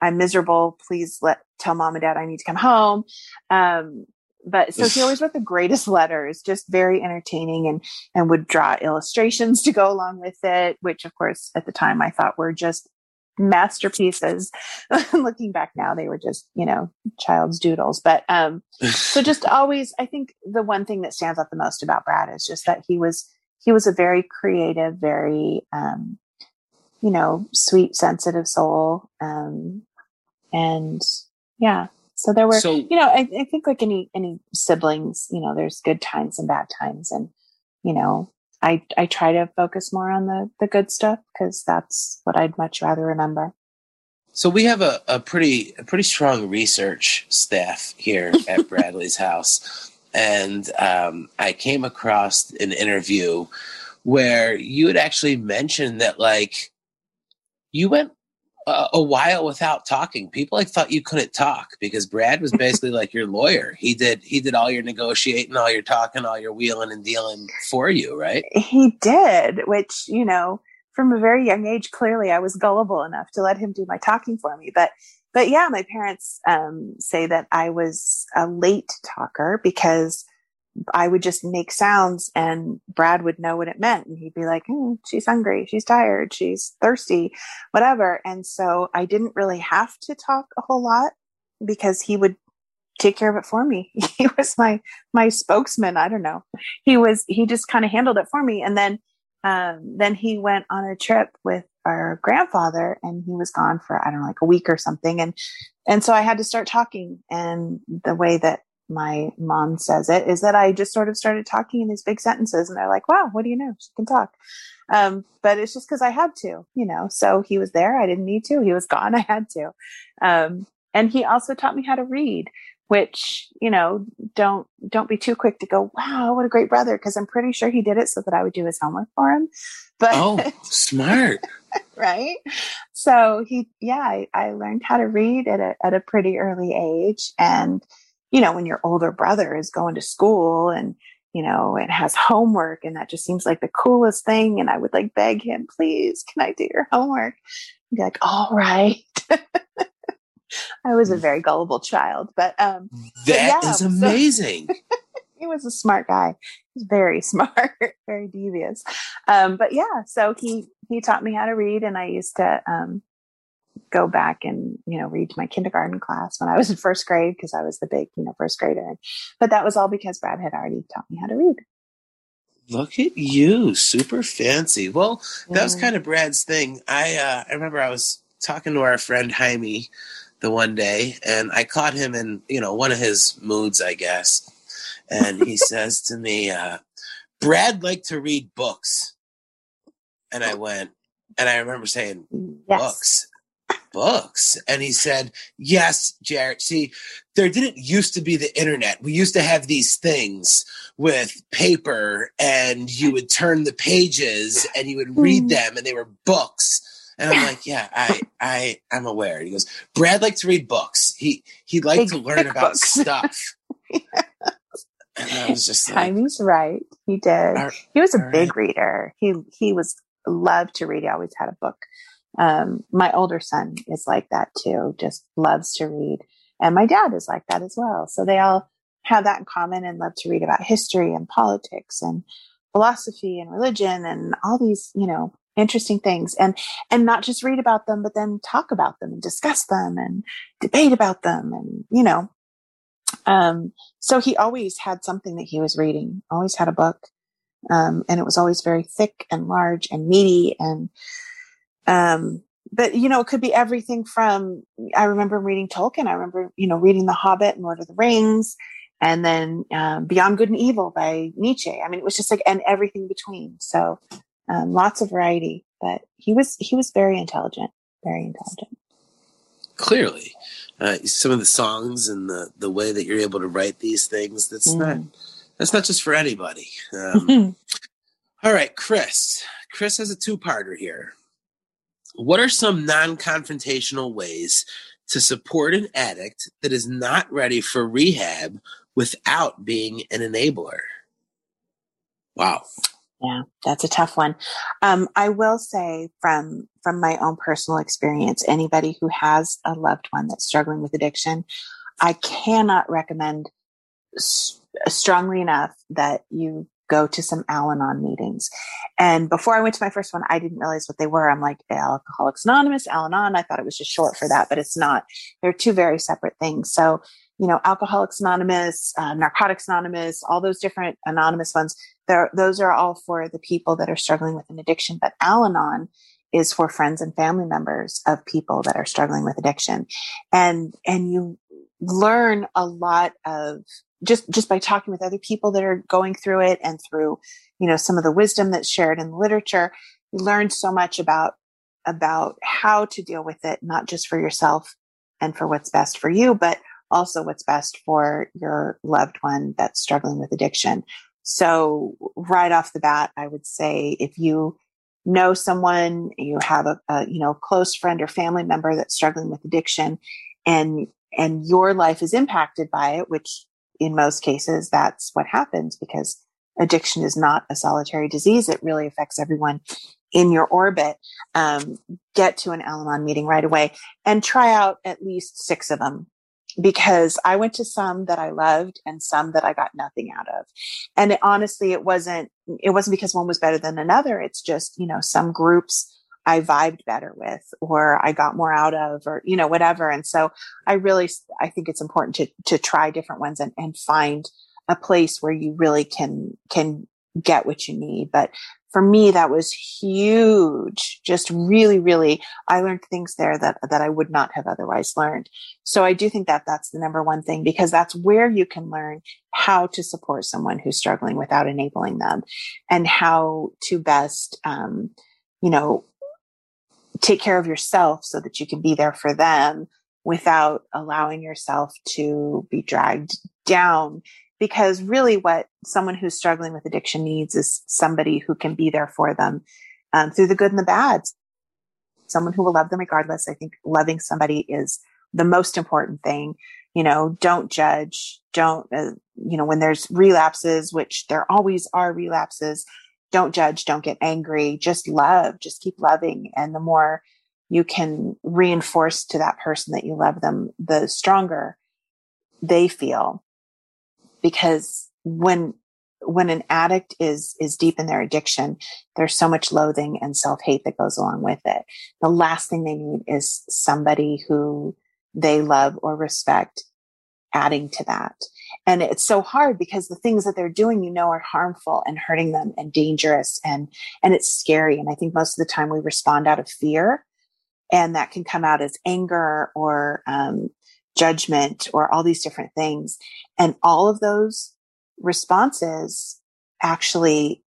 I'm miserable. Please let, tell mom and dad I need to come home. Um, but so he always wrote the greatest letters, just very entertaining and, and would draw illustrations to go along with it, which of course at the time I thought were just masterpieces. Looking back now, they were just, you know, child's doodles. But um, so just always, I think the one thing that stands out the most about Brad is just that he was he was a very creative, very um, you know, sweet, sensitive soul. Um, and yeah, so there were, so, you know, I, I think like any any siblings, you know, there's good times and bad times, and you know, I, I try to focus more on the, the good stuff because that's what I'd much rather remember. So we have a, a pretty a pretty strong research staff here at Bradley's house, and um, I came across an interview where you had actually mentioned that like you went a, a while without talking. People like thought you couldn't talk because Brad was basically like your lawyer. He did he did all your negotiating, all your talking, all your wheeling and dealing for you, right? He did, which you know, from a very young age, clearly I was gullible enough to let him do my talking for me. But but yeah, my parents um, say that I was a late talker because I would just make sounds and Brad would know what it meant. And he'd be like, mm, she's hungry, she's tired, she's thirsty, whatever. And so I didn't really have to talk a whole lot because he would take care of it for me. He was my, my spokesman. I don't know. He was, he just kind of handled it for me. And then, um, then he went on a trip with our grandfather and he was gone for, I don't know, like a week or something. And, and so I had to start talking and the way that my mom says it is that I just sort of started talking in these big sentences and they're like, wow, what do you know? She can talk. Um, but it's just because I had to, you know, so he was there. I didn't need to. He was gone. I had to. Um, and he also taught me how to read, which, you know, don't, don't be too quick to go, wow, what a great brother. Cause I'm pretty sure he did it so that I would do his homework for him. But oh, smart. right. So he, yeah, I, I learned how to read at a, at a pretty early age and, you know, when your older brother is going to school and, you know, and has homework and that just seems like the coolest thing. And I would like beg him, please, can I do your homework? And be like, all right. I was a mm. very gullible child, but um that but yeah, is amazing. So, he was a smart guy. He's very smart, very devious. Um, but yeah, so he he taught me how to read, and I used to um, go back and you know read to my kindergarten class when I was in first grade because I was the big you know first grader. But that was all because Brad had already taught me how to read. Look at you, super fancy. Well, that was kind of Brad's thing. I uh, I remember I was talking to our friend Jaime the one day, and I caught him in you know one of his moods, I guess, and he says to me, uh, "Brad liked to read books," and I went, and I remember saying, yes. "Books." Books? And he said, Yes, Jarrett. See, there didn't used to be the internet. We used to have these things with paper, and you would turn the pages and you would read Mm. them, and they were books. And I'm like, yeah, I, I, I'm aware. He goes, Brad liked to read books. He, he liked Big, to learn about books. stuff. and I was just like, Tiny's right. He did. He was a big reader. He he was loved to read. He always had a book. Um, my older son is like that too. Just loves to read, and my dad is like that as well. So they all have that in common and love to read about history and politics and philosophy and religion and all these you know interesting things and and not just read about them but then talk about them and discuss them and debate about them and you know um so he always had something that he was reading always had a book um and it was always very thick and large and meaty and um but you know it could be everything from i remember reading tolkien i remember you know reading the hobbit and lord of the rings and then um, beyond good and evil by nietzsche. I mean it was just like and everything between. So um, lots of variety but he was he was very intelligent very intelligent. Clearly. Uh, some of the songs and the the way that you're able to write these things that's Mm. not that's not just for anybody. Um, all right chris. Chris has a two-parter here what are some non-confrontational ways to support an addict that is not ready for rehab without being an enabler wow Yeah, that's a tough one. Um, I will say from from my own personal experience, anybody who has a loved one that's struggling with addiction, I cannot recommend s- strongly enough that you go to some Al-Anon meetings. And before I went to my first one, I didn't realize what they were. I'm like Alcoholics Anonymous, Al-Anon. I thought it was just short for that, but it's not. They're two very separate things. So, you know, Alcoholics Anonymous, uh, Narcotics Anonymous, all those different anonymous ones those are all for the people that are struggling with an addiction, but Al Anon is for friends and family members of people that are struggling with addiction. And, and you learn a lot of just, just by talking with other people that are going through it and through, you know, some of the wisdom that's shared in the literature, you learn so much about, about how to deal with it, not just for yourself and for what's best for you, but also what's best for your loved one that's struggling with addiction. So right off the bat, I would say if you know someone, you have a, a you know close friend or family member that's struggling with addiction, and and your life is impacted by it, which in most cases that's what happens because addiction is not a solitary disease; it really affects everyone in your orbit. Um, get to an Al-Anon meeting right away and try out at least six of them because I went to some that I loved and some that I got nothing out of. And it, honestly, it wasn't, it wasn't because one was better than another. It's just, you know, some groups I vibed better with or I got more out of or, you know, whatever. And so I really, I think it's important to, to try different ones and, and find a place where you really can, can get what you need. But for me, that was huge. Just really, really, I learned things there that, that I would not have otherwise learned. So I do think that that's the number one thing because that's where you can learn how to support someone who's struggling without enabling them and how to best, um, you know, take care of yourself so that you can be there for them without allowing yourself to be dragged down. Because really what someone who's struggling with addiction needs is somebody who can be there for them um, through the good and the bad. Someone who will love them regardless. I think loving somebody is the most important thing. You know don't judge. Don't uh, you know when there's relapses which there always are relapses don't judge don't get angry just love just keep loving. And the more you can reinforce to that person that you love them the stronger they feel. Because when when an addict is is deep in their addiction there's so much loathing and self-hate that goes along with it. The last thing they need is somebody who they love or respect adding to that and it's so hard because the things that they're doing you know are harmful and hurting them and dangerous and and it's scary and i think most of the time we respond out of fear and that can come out as anger or um, judgment or all these different things and all of those responses actually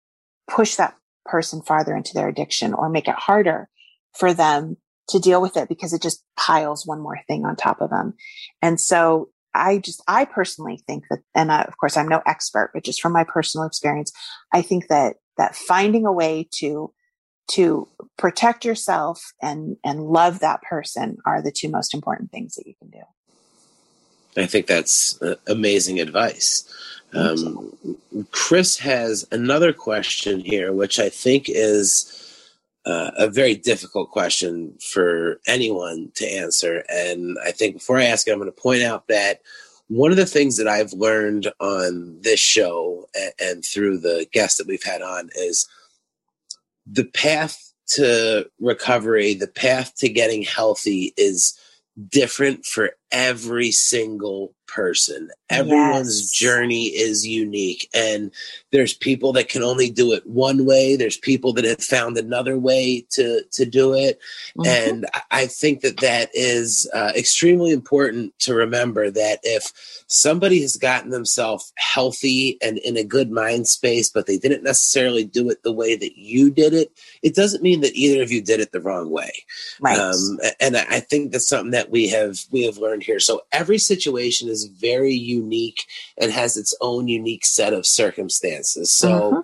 push that person farther into their addiction or make it harder for them to deal with it because it just piles one more thing on top of them. And so I just, I personally think that, and I, of course I'm no expert, but just from my personal experience, I think that, that finding a way to, to protect yourself and, and love that person are the two most important things that you can do. I think that's uh, amazing advice. Um, Chris has another question here, which I think is uh, a very difficult question for anyone to answer. And I think before I ask it, I'm going to point out that one of the things that I've learned on this show and, and through the guests that we've had on is the path to recovery, the path to getting healthy is different for every single person. Everyone's yes. journey is unique. And there's people that can only do it one way. There's people that have found another way to, to do it. Mm-hmm. And I think that that is uh, extremely important to remember that if somebody has gotten themselves healthy and in a good mind space, but they didn't necessarily do it the way that you did it, it doesn't mean that either of you did it the wrong way. Right. Um, and I think that's something that we have, we have learned here. So every situation is very unique and has its own unique set of circumstances. So, uh-huh.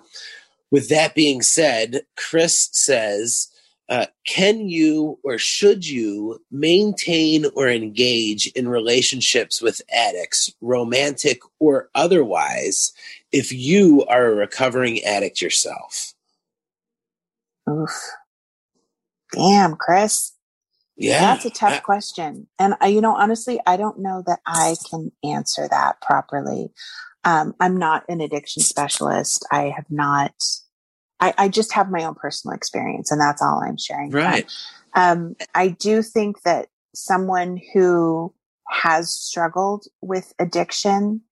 with that being said, Chris says, uh, can you or should you maintain or engage in relationships with addicts, romantic or otherwise, if you are a recovering addict yourself? Oof. Damn, Chris. Yeah. That's a tough I, question. And I, you know, honestly, I don't know that I can answer that properly. Um, I'm not an addiction specialist. I have not, I, I, just have my own personal experience and that's all I'm sharing. Right. Um, I do think that someone who has struggled with addiction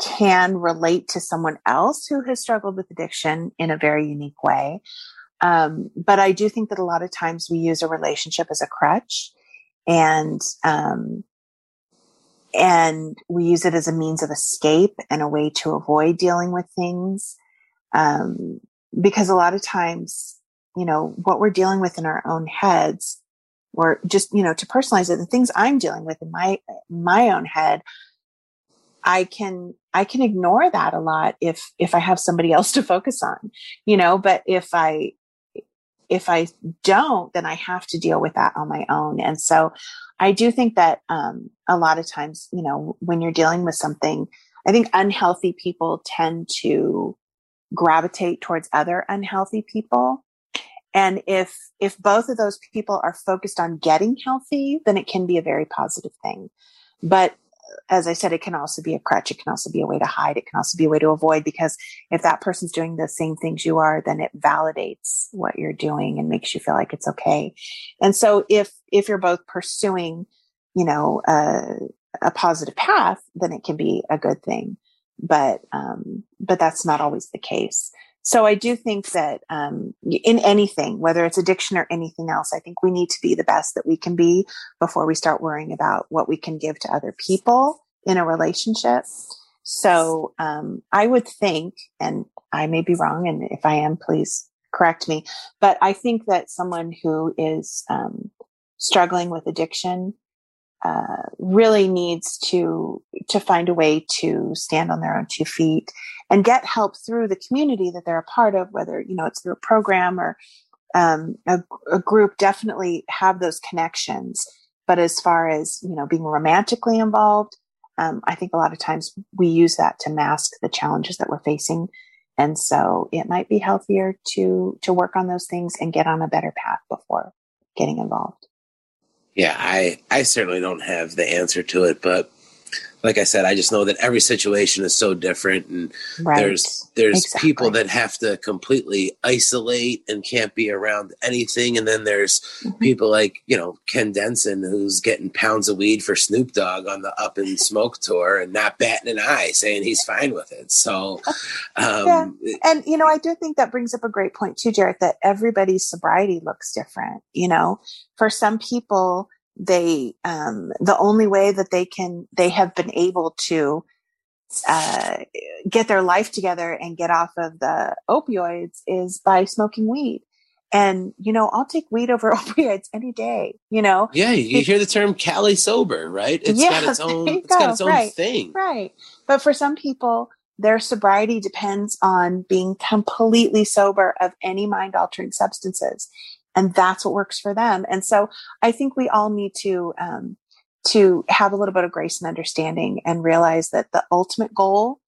can relate to someone else who has struggled with addiction in a very unique way. Um, but I do think that a lot of times we use a relationship as a crutch and, um, and we use it as a means of escape and a way to avoid dealing with things. Um, because a lot of times, you know, what we're dealing with in our own heads, or just, you know, to personalize it, the things I'm dealing with in my, my own head, I can, I can ignore that a lot if, if I have somebody else to focus on, you know, but if I, if I don't, then I have to deal with that on my own. And so I do think that um, a lot of times, you know, when you're dealing with something, I think unhealthy people tend to gravitate towards other unhealthy people. And if, if both of those people are focused on getting healthy, then it can be a very positive thing. But as I said, it can also be a crutch. It can also be a way to hide. It can also be a way to avoid because if that person's doing the same things you are, then it validates what you're doing and makes you feel like it's okay. And so if, if you're both pursuing, you know, a, a positive path, then it can be a good thing. But, um, but that's not always the case. So I do think that um, in anything, whether it's addiction or anything else, I think we need to be the best that we can be before we start worrying about what we can give to other people in a relationship. So um, I would think, and I may be wrong, and if I am, please correct me. But I think that someone who is um, struggling with addiction uh, really needs to to find a way to stand on their own two feet and get help through the community that they're a part of, whether you know it's through a program or um, a, a group. Definitely have those connections. But as far as you know, being romantically involved, um, I think a lot of times we use that to mask the challenges that we're facing. And so it might be healthier to to work on those things and get on a better path before getting involved yeah, I I certainly don't have the answer to it, but like I said, I just know that every situation is so different, and right. there's there's exactly. people that have to completely isolate and can't be around anything, and then there's mm-hmm. people like you know Ken Denson who's getting pounds of weed for Snoop Dogg on the Up in Smoke tour and not batting an eye, saying he's fine with it. So, um, yeah. and you know, I do think that brings up a great point too, Jarrett. That everybody's sobriety looks different. You know, for some people they um, the only way that they can they have been able to uh, get their life together and get off of the opioids is by smoking weed And, you know, I'll take weed over opioids any day, you know? Yeah, you hear the term Cali sober, right? It's Yeah, got its own it's got its own right, thing. Right. But for some people, their sobriety depends on being completely sober of any mind altering substances. And that's what works for them. And so I think we all need to, um, to have a little bit of grace and understanding and realize that the ultimate goal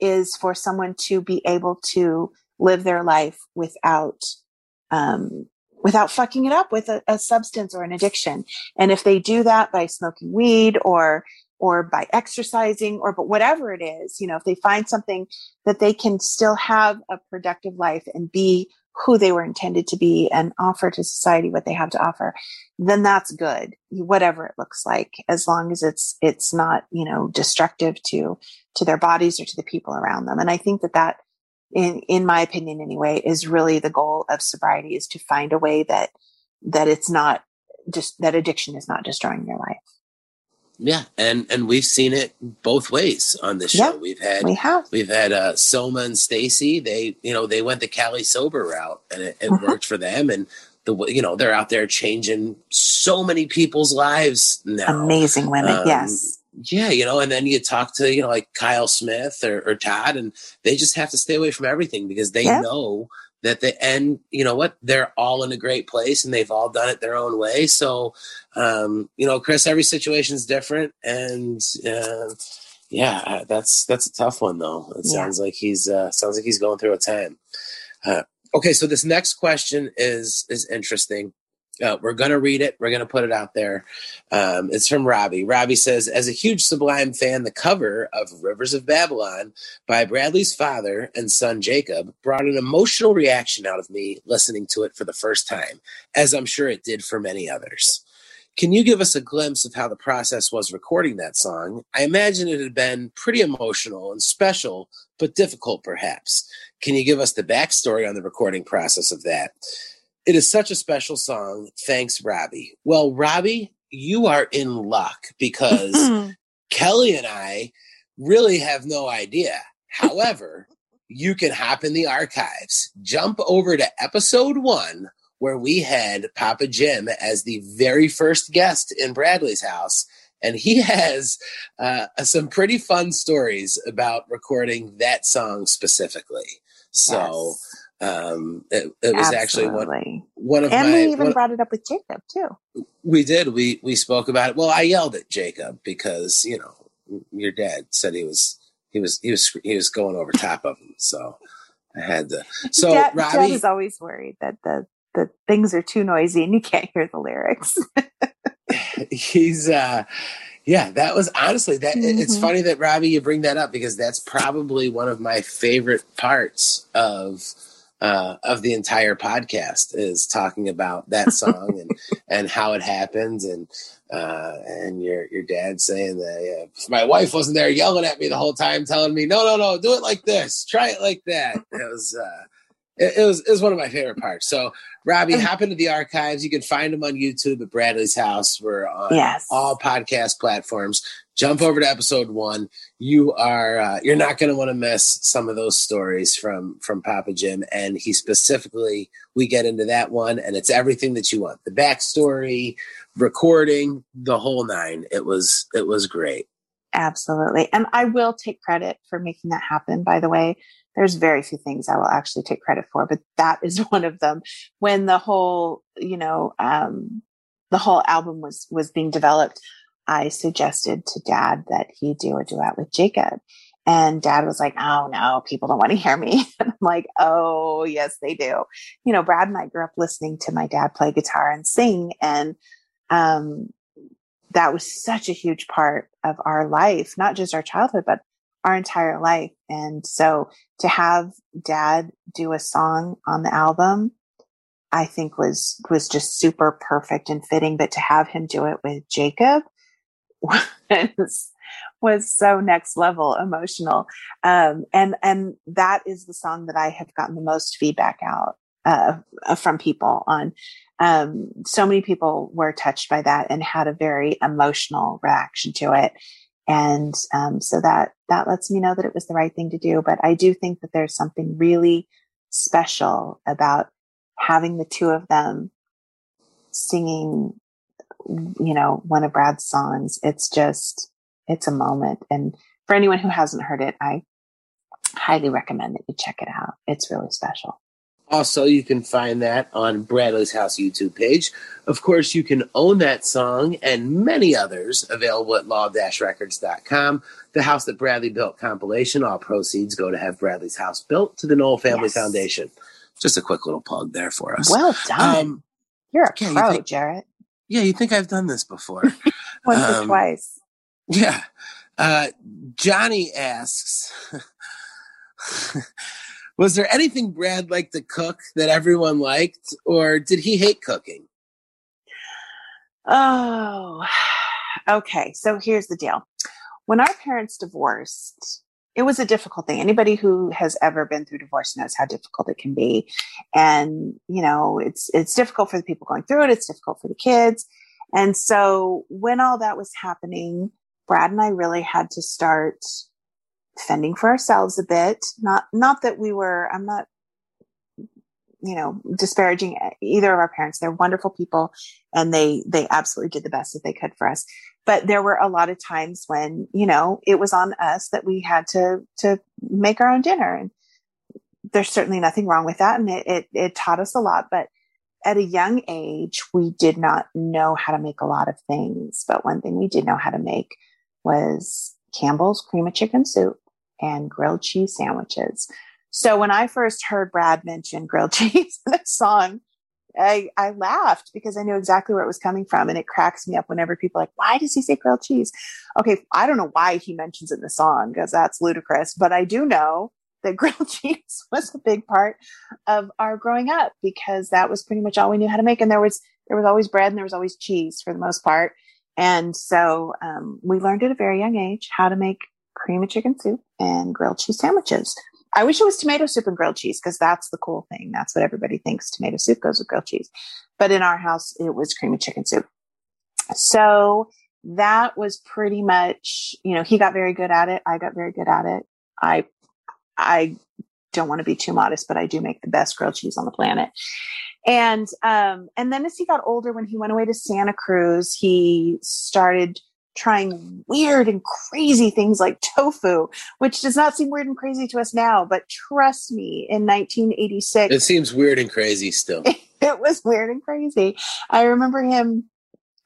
is for someone to be able to live their life without, um, without fucking it up with a, a substance or an addiction. And if they do that by smoking weed or or by exercising or but whatever it is you know if they find something that they can still have a productive life and be who they were intended to be and offer to society what they have to offer then that's good. Whatever it looks like as long as it's it's not you know destructive to to their bodies or to the people around them. And i think that that in in my opinion anyway is really the goal of sobriety is to find a way that that it's not just that addiction is not destroying your life Yeah, and and we've seen it both ways on this show. Yeah, we've had we have we've had uh, Soma and Stacy. They you know they went the Cali sober route, and it, it Mhm. worked for them. And the you know they're out there changing so many people's lives now. amazing women Um, yes Yeah, you know, and then you talk to you know like Kyle Smith or, or Todd, and they just have to stay away from everything because they Yeah. know that the end. You know what? They're all in a great place, and they've all done it their own way. So, um, you know, Chris, every situation's different, and uh, yeah, uh, that's that's a tough one though. It Yeah. sounds like he's uh, sounds like he's going through a time. Uh, okay, so this next question is is interesting. Uh, we're going to read it. We're going to put it out there. Um, it's from Robbie. Robbie says, as a huge Sublime fan, the cover of Rivers of Babylon by Bradley's father and son Jakob brought an emotional reaction out of me listening to it for the first time, as I'm sure it did for many others. Can you give us a glimpse of how the process was recording that song? I imagine it had been pretty emotional and special, but difficult perhaps. Can you give us the backstory on the recording process of that? It is such a special song. Thanks, Robbie. Well, Robbie, you are in luck because Kelly and I really have no idea. However, you can hop in the archives, jump over to episode one, where we had Papa Jim as the very first guest in Bradley's house. And he has uh, some pretty fun stories about recording that song specifically. So um, it, it was actually one, Absolutely. one of and my. we even one- brought it up with Jakob too. we did. We we spoke about it. Well, I yelled at Jakob because you know your dad said he was he was he was he was going over top of him. So I had to. So Dad, Dad Robbie, is always worried that the the things are too noisy and you can't hear the lyrics. he's uh yeah that was honestly that it- it's funny that robbie you bring that up because that's probably one of my favorite parts of uh of the entire podcast is talking about that song and and how it happened and uh and your your dad saying that yeah, my wife wasn't there yelling at me the whole time telling me no no no do it like this try it like that it was uh it, it was it was one of my favorite parts so Robbie, hop into the archives. You can find them on YouTube at Bradley's House. We're on Yes. all podcast platforms. Jump over to episode one. You are uh, you're not going to want to miss some of those stories from from Papa Jim, and he specifically we get into that one, and it's everything that you want: the backstory, recording, the whole nine. It was it was great. Absolutely. And I will take credit for making that happen, by the way. There's very few things I will actually take credit for, but that is one of them. When the whole, you know, um, the whole album was, was being developed, I suggested to dad that he do a duet with Jakob. And dad was like, Oh no, people don't want to hear me. And I'm like, Oh yes, they do. You know, Brad and I grew up listening to my dad play guitar and sing. And, um, that was such a huge part of our life, not just our childhood, but our entire life. And so to have dad do a song on the album, I think was, was just super perfect and fitting. But to have him do it with Jakob was, was so next level emotional. Um, and, and that is the song that I have gotten the most feedback out, uh, from people on, um, so many people were touched by that and had a very emotional reaction to it. And um, so that that lets me know that it was the right thing to do. But I do think that there's something really special about having the two of them singing, you know, one of Brad's songs, it's just, it's a moment. And for anyone who hasn't heard it, I highly recommend that you check it out. It's really special. Also, you can find that on Bradley's House YouTube page. Of course, you can own that song and many others available at law-records.com. The House That Bradley Built compilation, all proceeds go to have Bradley's house built to the Nowell Family Yes. Foundation. Just a quick little plug there for us. Well done. Um, You're a yeah, you pro, think- Jarrett. Yeah, you think I've done this before. Once or um, twice. Yeah. Uh, Johnny asks Was there anything Brad liked to cook that everyone liked, or did he hate cooking? Oh, okay. So here's the deal. When our parents divorced, it was a difficult thing. Anybody who has ever been through divorce knows how difficult it can be. And, you know, it's, it's difficult for the people going through it. It's difficult for the kids. And so when all that was happening, Brad and I really had to start fending for ourselves a bit. Not, not that we were, I'm not, you know, disparaging either of our parents. They're wonderful people and they, they absolutely did the best that they could for us. But there were a lot of times when, you know, it was on us that we had to, to make our own dinner. And there's certainly nothing wrong with that. And it, it, it taught us a lot. But at a young age, we did not know how to make a lot of things. But one thing we did know how to make was Campbell's cream of chicken soup and grilled cheese sandwiches. So when I first heard Brad mention grilled cheese in a song, I, I laughed because I knew exactly where it was coming from. And it cracks me up whenever people like, why does he say grilled cheese? Okay. I don't know why he mentions it in the song because that's ludicrous, but I do know that grilled cheese was a big part of our growing up because that was pretty much all we knew how to make. And there was, there was always bread and there was always cheese for the most part. And so, um, we learned at a very young age how to make cream of chicken soup and grilled cheese sandwiches. I wish it was tomato soup and grilled cheese because that's the cool thing. That's what everybody thinks tomato soup goes with grilled cheese. But in our house, it was cream of chicken soup. So that was pretty much, you know, he got very good at it. I got very good at it. I, I don't want to be too modest, but I do make the best grilled cheese on the planet. And, um, and then as he got older, when he went away to Santa Cruz, he started trying weird and crazy things like tofu, which does not seem weird and crazy to us now, but trust me, in 1986, It seems weird and crazy still. it was weird and crazy. I remember him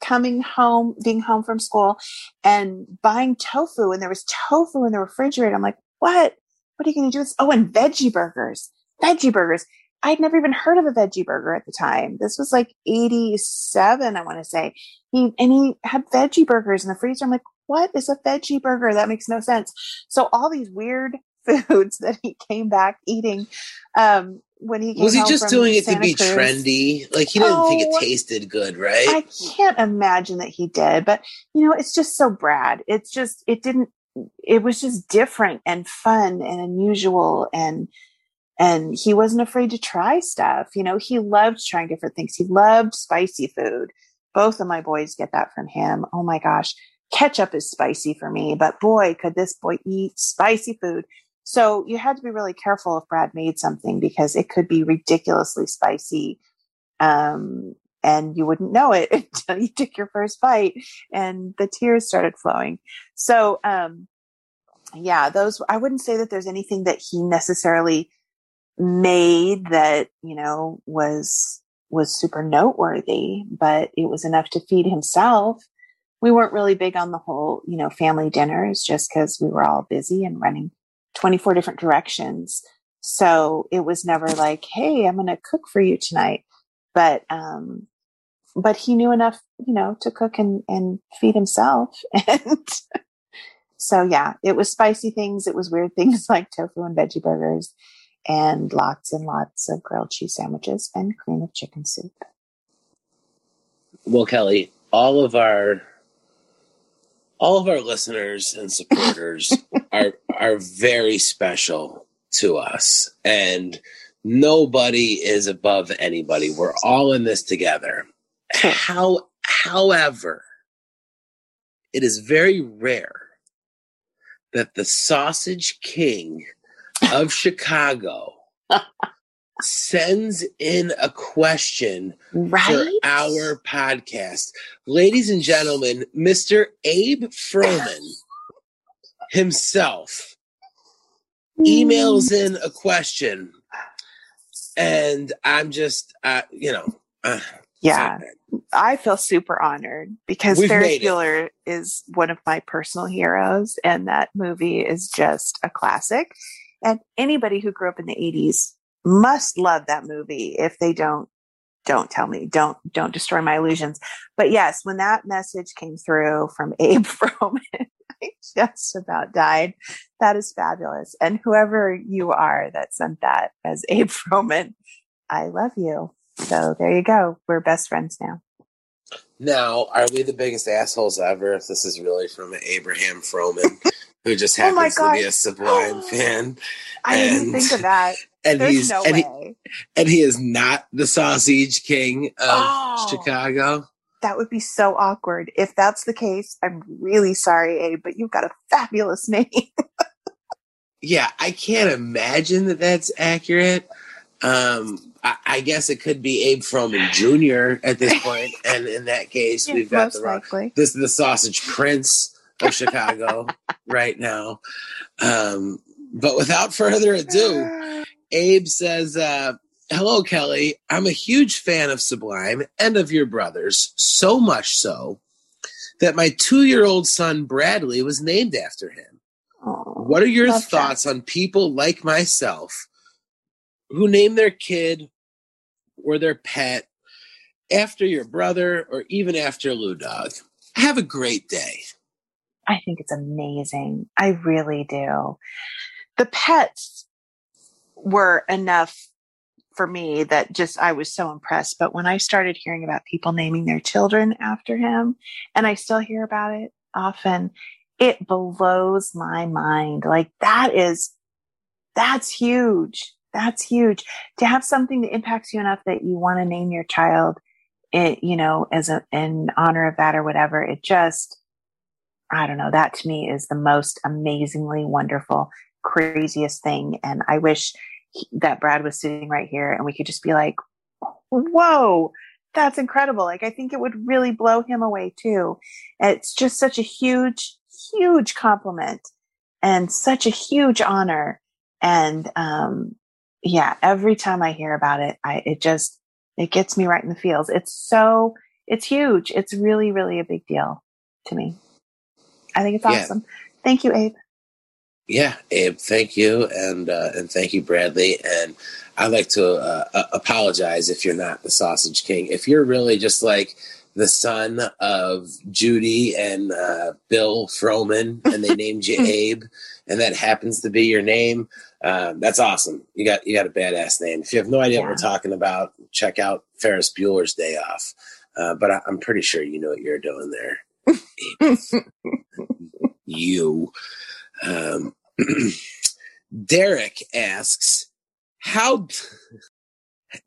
coming home, being home from school and buying tofu and there was tofu in the refrigerator. I'm like, what? What are you going to do? with this? Oh, and veggie burgers, veggie burgers. I'd never even heard of a veggie burger at the time. This was like 87, I want to say. He, and he had veggie burgers in the freezer. I'm like, what is a veggie burger? That makes no sense. So all these weird foods that he came back eating, um, when he came Was he just doing it to be Cruz. trendy? Like he didn't think Oh, it tasted good, right? I can't imagine that he did, but you know, it's just so Brad. It's just, it didn't, it was just different and fun and unusual and, and he wasn't afraid to try stuff. You know, he loved trying different things. He loved spicy food. Both of my boys get that from him. Oh my gosh. Ketchup is spicy for me, but boy, could this boy eat spicy food. So you had to be really careful if Brad made something because it could be ridiculously spicy. Um, and you wouldn't know it until you took your first bite and the tears started flowing. So, um, yeah, those, I wouldn't say that there's anything that he necessarily made that, you know, was, was super noteworthy, but it was enough to feed himself. We weren't really big on the whole, you know, family dinners just because we were all busy and running 24 different directions. So it was never like, Hey, I'm going to cook for you tonight. But, um, but he knew enough, you know, to cook and, and feed himself. And so, yeah, it was spicy things. It was weird things like tofu and veggie burgers and lots and lots of grilled cheese sandwiches and cream of chicken soup. well, Kelly, all of our all of our listeners and supporters are are very special to us and nobody is above anybody. We're all in this together. How however, it is very rare that the sausage king of Chicago sends in a question Right? for our podcast. Ladies and gentlemen, Mr. Abe Froman himself emails in a question. And I'm just, uh, you know, uh, Yeah. I feel super honored because We've Ferris. Bueller is one of my personal heroes, and that movie is just a classic. And anybody who grew up in the '80s must love that movie. If they don't, don't tell me. Don't don't destroy my illusions. But yes, when that message came through from Abe Froman, I just about died. That is fabulous. And whoever you are that sent that as Abe Froman, I love you. So there you go. We're best friends now. Now, are we the biggest assholes ever if this is really from Abraham Froman, who just Oh happens to be a Sublime fan? I didn't think of that. And There's he's no and he, and he is not the sausage king of Oh. Chicago. that would be so awkward. If that's the case, I'm really sorry, Abe, but you've got a fabulous name. Yeah, I can't imagine that that's accurate. Um, I, I guess it could be Abe Froman Jr. at this point, and in that case, we've got the wrong. likely. This is the sausage prince of Chicago right now. Um, but without further ado, Abe says, uh, Hello, Kelly. I'm a huge fan of Sublime and of your brothers, so much so that my two year old son Bradley was named after him. Oh, What are your love that. thoughts on people like myself who name their kid or their pet after your brother or even after Lou Dog? Have a great day. I think it's amazing. I really do. The pets were enough for me that just I was so impressed. But when I started hearing about people naming their children after him, and I still hear about it often, it blows my mind. Like that is, that's huge. That's huge to have something that impacts you enough that you want to name your child, it, you know, as a, in honor of that or whatever. It just, I don't know. That to me is the most amazingly wonderful, craziest thing. And I wish he- that Brad was sitting right here and we could just be like, whoa, that's incredible. Like, I think it would really blow him away too. It's just such a huge, huge compliment and such a huge honor. And, um, yeah, every time I hear about it, I, it just, it gets me right in the feels. It's so, it's huge. It's really, really a big deal to me. I think it's Yeah. awesome. Thank you, Abe. Yeah, Abe, thank you, and uh, and thank you, Bradley. And I'd like to uh, apologize if you're not the Sausage King. If you're really just like the son of Judy and uh, Bill Froman, and they named you Abe, and that happens to be your name, uh, that's awesome. You got you got a badass name. If you have no idea what we're talking about, check out Ferris Bueller's Day Off. Uh, but I, I'm pretty sure you know what you're doing there. You. Um, Derek asks, how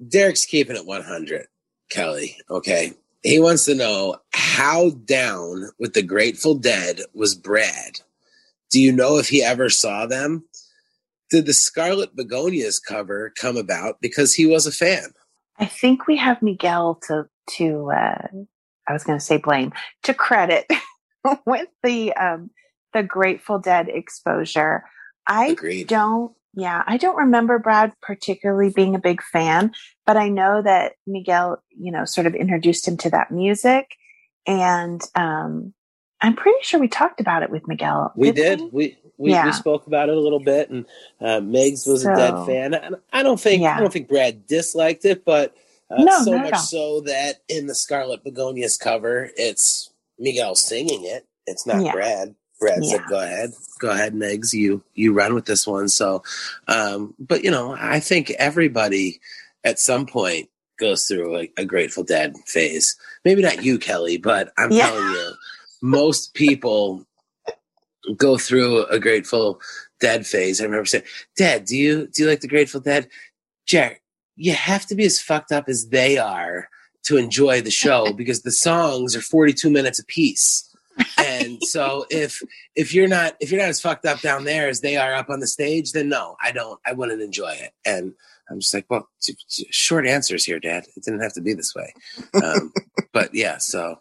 Derek's keeping it 100, Kelly. Okay. He wants to know how down with the Grateful Dead was Brad. Do you know if he ever saw them? Did the Scarlet Begonias cover come about because he was a fan? I think we have Miguel to to uh, I was going to say blame to credit with the um, the Grateful Dead exposure. I Agreed. don't yeah I don't remember Brad particularly being a big fan, but I know that Miguel you know sort of introduced him to that music, and um, I'm pretty sure we talked about it with Miguel. We didn't. We we, Yeah. we spoke about it a little bit, and uh, Megs was a dead fan. And I don't think Yeah. I don't think Brad disliked it, but uh, No, so much so that in the Scarlet Begonias cover, it's Miguel singing it. It's not Yeah. Brad. Brad said, "Go ahead, go ahead, Megs. You you run with this one." So, um, but you know, I think everybody at some point goes through a, a Grateful Dead phase. Maybe not you, Kelly, but I'm Yeah. telling you, most people go through a Grateful Dead phase. I remember saying, "Dad, do you do you like the Grateful Dead?" Jack, you have to be as fucked up as they are to enjoy the show because the songs are 42 minutes apiece. and so if if you're not if you're not as fucked up down there as they are up on the stage, then no, I don't I wouldn't enjoy it. And I'm just like, well, t- t- short answers here, Dad. It didn't have to be this way. Um, but yeah, so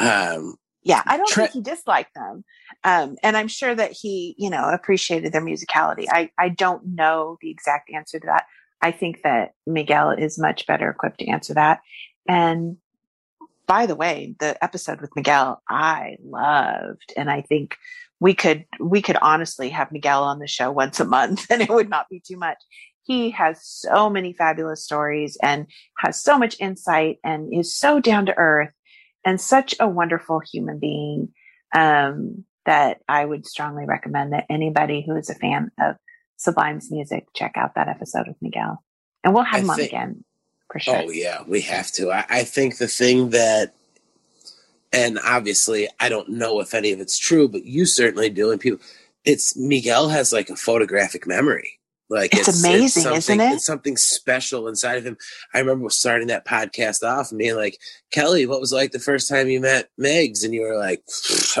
um, Yeah, I don't Tre- think he disliked them. Um, and I'm sure that he, you know, appreciated their musicality. I, I don't know the exact answer to that. I think that Miguel is much better equipped to answer that. And by the way, the episode with Miguel, I loved, and I think we could we could honestly have Miguel on the show once a month, and it would not be too much. He has so many fabulous stories and has so much insight and is so down to earth and such a wonderful human being um, that I would strongly recommend that anybody who is a fan of Sublime's music check out that episode with Miguel, and we'll have I him on again for oh, sure. Oh yeah, we have to. I, I think the thing that, and obviously I don't know if any of it's true, but you certainly do, and people, it's Miguel has like a photographic memory. Like It's amazing, isn't something- it? It's something special inside of him. I remember starting that podcast off and being like, "Kelly, what was it like the first time you met Megs?" And you were like,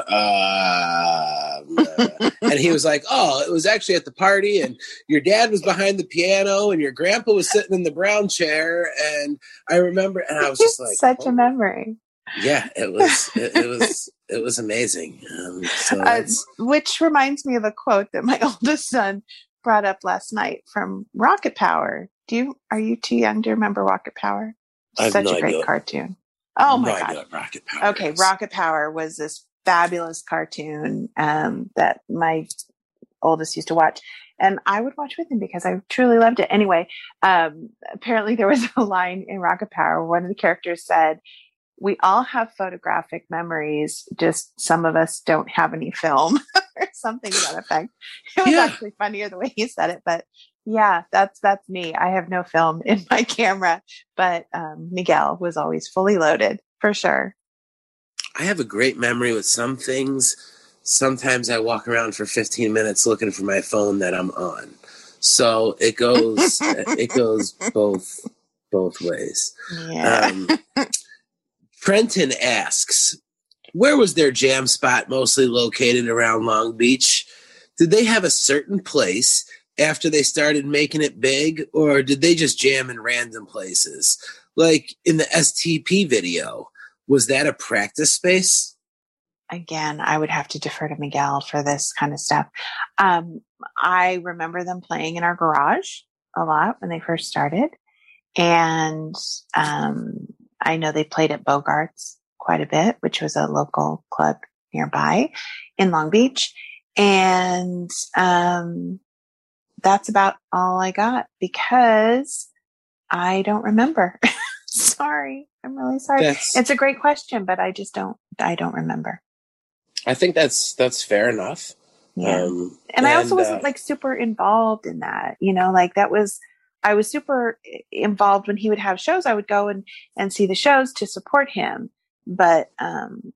um, uh, and he was like, "Oh, it was actually at the party, and your dad was behind the piano, and your grandpa was sitting in the brown chair." And I remember, and I was just like, such "Oh." a memory. Yeah, it was. It, it was. It was amazing. Um, so Uh, which reminds me of a quote that my oldest son brought up last night from Rocket Power. Do you are you too young to remember Rocket Power? Such no a great idea. cartoon. Oh my no god. Rocket Power. Okay, is. Rocket Power was this fabulous cartoon um, that my oldest used to watch. And I would watch with him because I truly loved it. Anyway, um, apparently there was a line in Rocket Power. where One of the characters said, we all have photographic memories, just some of us don't have any film or something to that effect. It was Yeah. actually funnier the way he said it, but yeah, that's that's me. I have no film in my camera, but um, Miguel was always fully loaded for sure. I have a great memory with some things. Sometimes I walk around for 15 minutes looking for my phone that I'm on. So it goes. it goes both both ways. Yeah. Um, Trenton asks, where was their jam spot mostly located around Long Beach? Did they have a certain place after they started making it big, or did they just jam in random places? Like in the STP video, was that a practice space? again, I would have to defer to Miguel for this kind of stuff. Um, I remember them playing in our garage a lot when they first started. And um, I know they played at Bogart's quite a bit, which was a local club nearby in Long Beach. And um, that's about all I got because I don't remember. sorry. I'm really sorry. That's, It's a great question, but I just don't, I don't remember. I think that's that's fair enough. Yeah. Um, and, I also uh, wasn't like super involved in that, you know, like that was, I was super involved when he would have shows. I would go and, and see the shows to support him. But, um,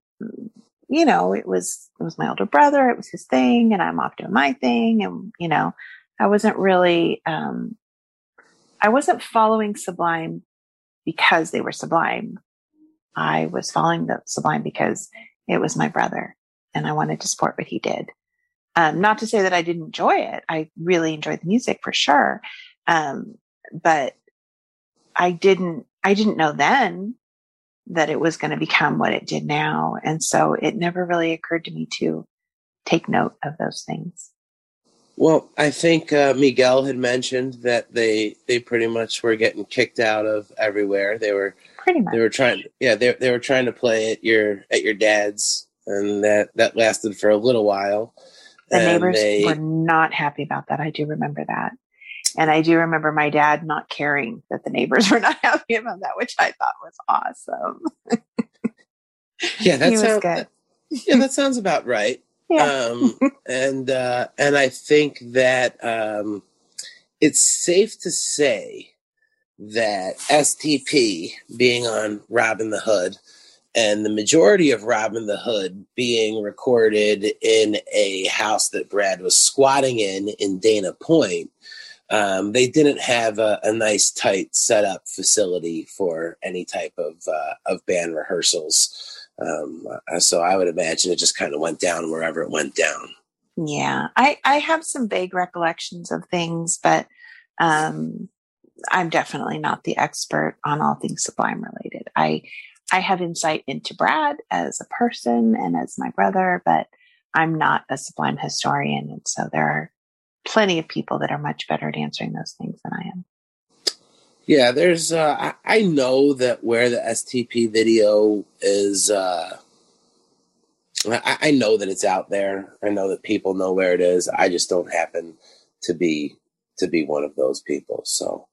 you know, it was, it was my older brother. It was his thing and I'm off doing my thing. And, you know, I wasn't really, um, I wasn't following Sublime because they were Sublime. I was following the Sublime because it was my brother and I wanted to support what he did. Um, not to say that I didn't enjoy it. I really enjoyed the music for sure. Um, but I didn't, I didn't know then that it was going to become what it did now. And so it never really occurred to me to take note of those things. Well, I think uh, Miguel had mentioned that they they pretty much were getting kicked out of everywhere. They were Pretty much. they were trying yeah they they were trying to play at your at your dad's and that that lasted for a little while. The And neighbors they- were not happy about that. I do remember that. And I do remember my dad not caring that the neighbors were not happy about that, which I thought was awesome. yeah that sounds good. yeah that sounds about right. Yeah. um, and uh, and I think that um, it's safe to say that STP being on Robbin' the Hood and the majority of Robbin' the Hood being recorded in a house that Brad was squatting in in Dana Point. Um, they didn't have a, a nice, tight setup facility for any type of uh, of band rehearsals. Um, uh, so I would imagine it just kind of went down wherever it went down. Yeah, I, I have some vague recollections of things, but um, I'm definitely not the expert on all things Sublime related. I I have insight into Brad as a person and as my brother, but I'm not a Sublime historian, and so there are plenty of people that are much better at answering those things than I am. Yeah, there's. Uh, I, I know that where the STP video is. Uh, I, I know that it's out there. I know that people know where it is. I just don't happen to be to be one of those people. So,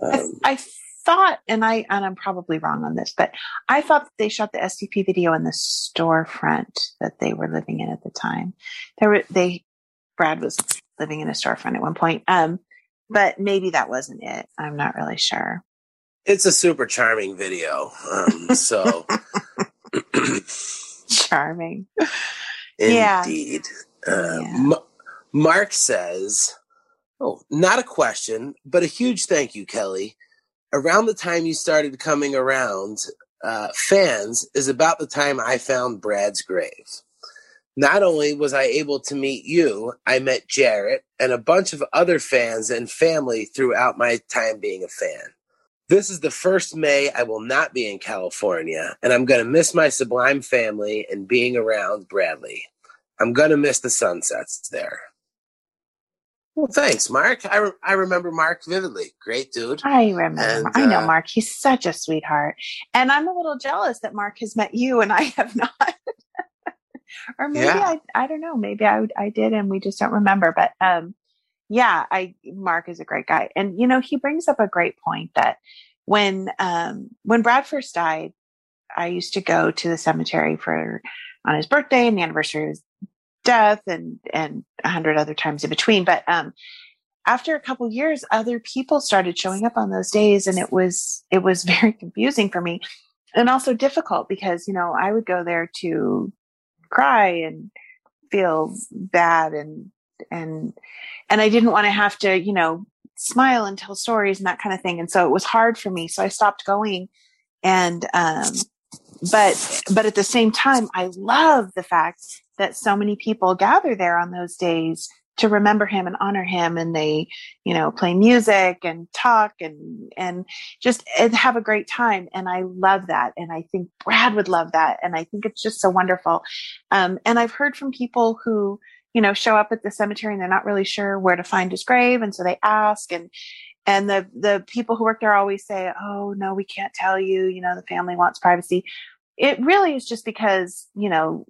um, I, I thought, and I and I'm probably wrong on this, but I thought that they shot the STP video in the storefront that they were living in at the time. There were they. Brad was living in a storefront at one point. Um, but maybe that wasn't it. I'm not really sure. it's a super charming video. Um, so, Charming. Yeah. indeed. Uh, Yeah. M- Mark says, "Oh, not a question, but a huge thank you, Kelly. Around the time you started coming around, uh, fans is about the time I found Brad's grave. Not only was I able to meet you, I met Jarrett and a bunch of other fans and family throughout my time being a fan. This is the first May I will not be in California, and I'm going to miss my Sublime family and being around Bradley. I'm going to miss the sunsets there. Well, thanks, Mark. I, re- I remember Mark vividly. Great dude. I remember. And, I know uh, Mark. He's such a sweetheart, and I'm a little jealous that Mark has met you and I have not. Or maybe Yeah. I I don't know. Maybe I I did, and we just don't remember. But um, yeah, I Mark is a great guy, and you know he brings up a great point that when um when Brad first died, I used to go to the cemetery for on his birthday and the anniversary of his death, and and a hundred other times in between. But um, after a couple years, other people started showing up on those days, and it was it was very confusing for me, and also difficult because you know I would go there to cry and feel bad and and and I didn't want to have to you know smile and tell stories and that kind of thing, and so it was hard for me. So I stopped going, and um, but but at the same time, I love the fact that so many people gather there on those days to remember him and honor him and they you know play music and talk and and just and have a great time. And i love that. And i think brad would love that. And i think it's just so wonderful. Um, and i've heard from people who you know show up at the cemetery and they're not really sure where to find his grave. And so they ask and and the the people who work there always say oh no we can't tell you. You know the family wants privacy. It really is just because you know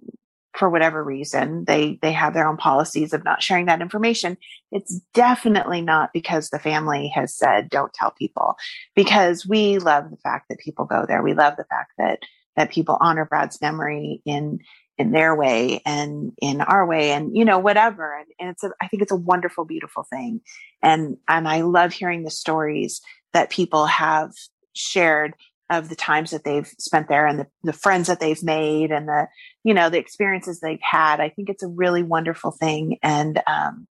for whatever reason they they have their own policies of not sharing that information. It's definitely not because the family has said don't tell people because we love the fact that people go there. We love the fact that that people honor brad's memory in in their way and in our way and you know whatever. And, and it's a i think it's a wonderful beautiful thing. And and i love hearing the stories that people have shared of the times that they've spent there and the, the friends that they've made and the you know the experiences they've had i think it's a really wonderful thing. And um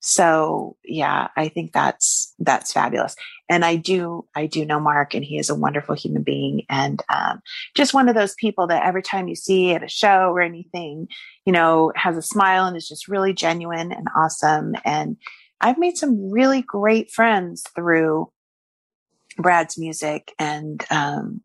so yeah i think that's that's fabulous. And i do i do know mark and he is a wonderful human being. And um just one of those people that every time you see at a show or anything you know has a smile and is just really genuine and awesome. And i've made some really great friends through brad's music and um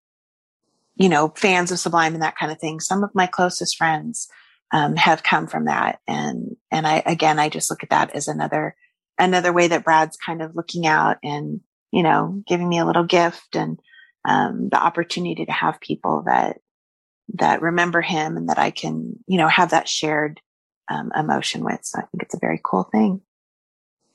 you know, fans of Sublime and that kind of thing. Some of my closest friends um, have come from that, and and I again, I just look at that as another another way that Brad's kind of looking out and you know, giving me a little gift and um, the opportunity to have people that that remember him and that I can you know have that shared um, emotion with. So I think it's a very cool thing.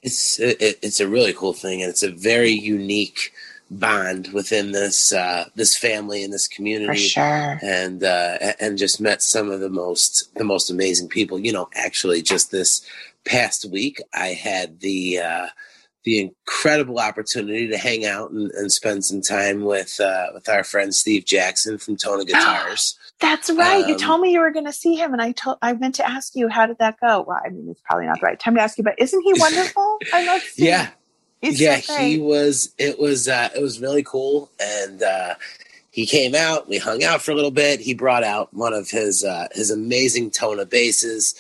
It's it, it's a really cool thing, and it's a very unique bond within this uh, this family and this For community. sure. and uh, and just met some of the most the most amazing people. You know, actually, just this past week, I had the uh, the incredible opportunity to hang out and, and spend some time with uh, with our friend Steve Jackson from Tona Guitars. That's right. you Um, told me you were going to see him, and I told I meant to ask you how did that go. Well, I mean, it's probably not the right time to ask you, but isn't he wonderful? I love Steve. yeah, He's yeah, so he was. It was uh, it was really cool, and uh, he came out. We hung out for a little bit. He brought out one of his uh, his amazing Tona basses,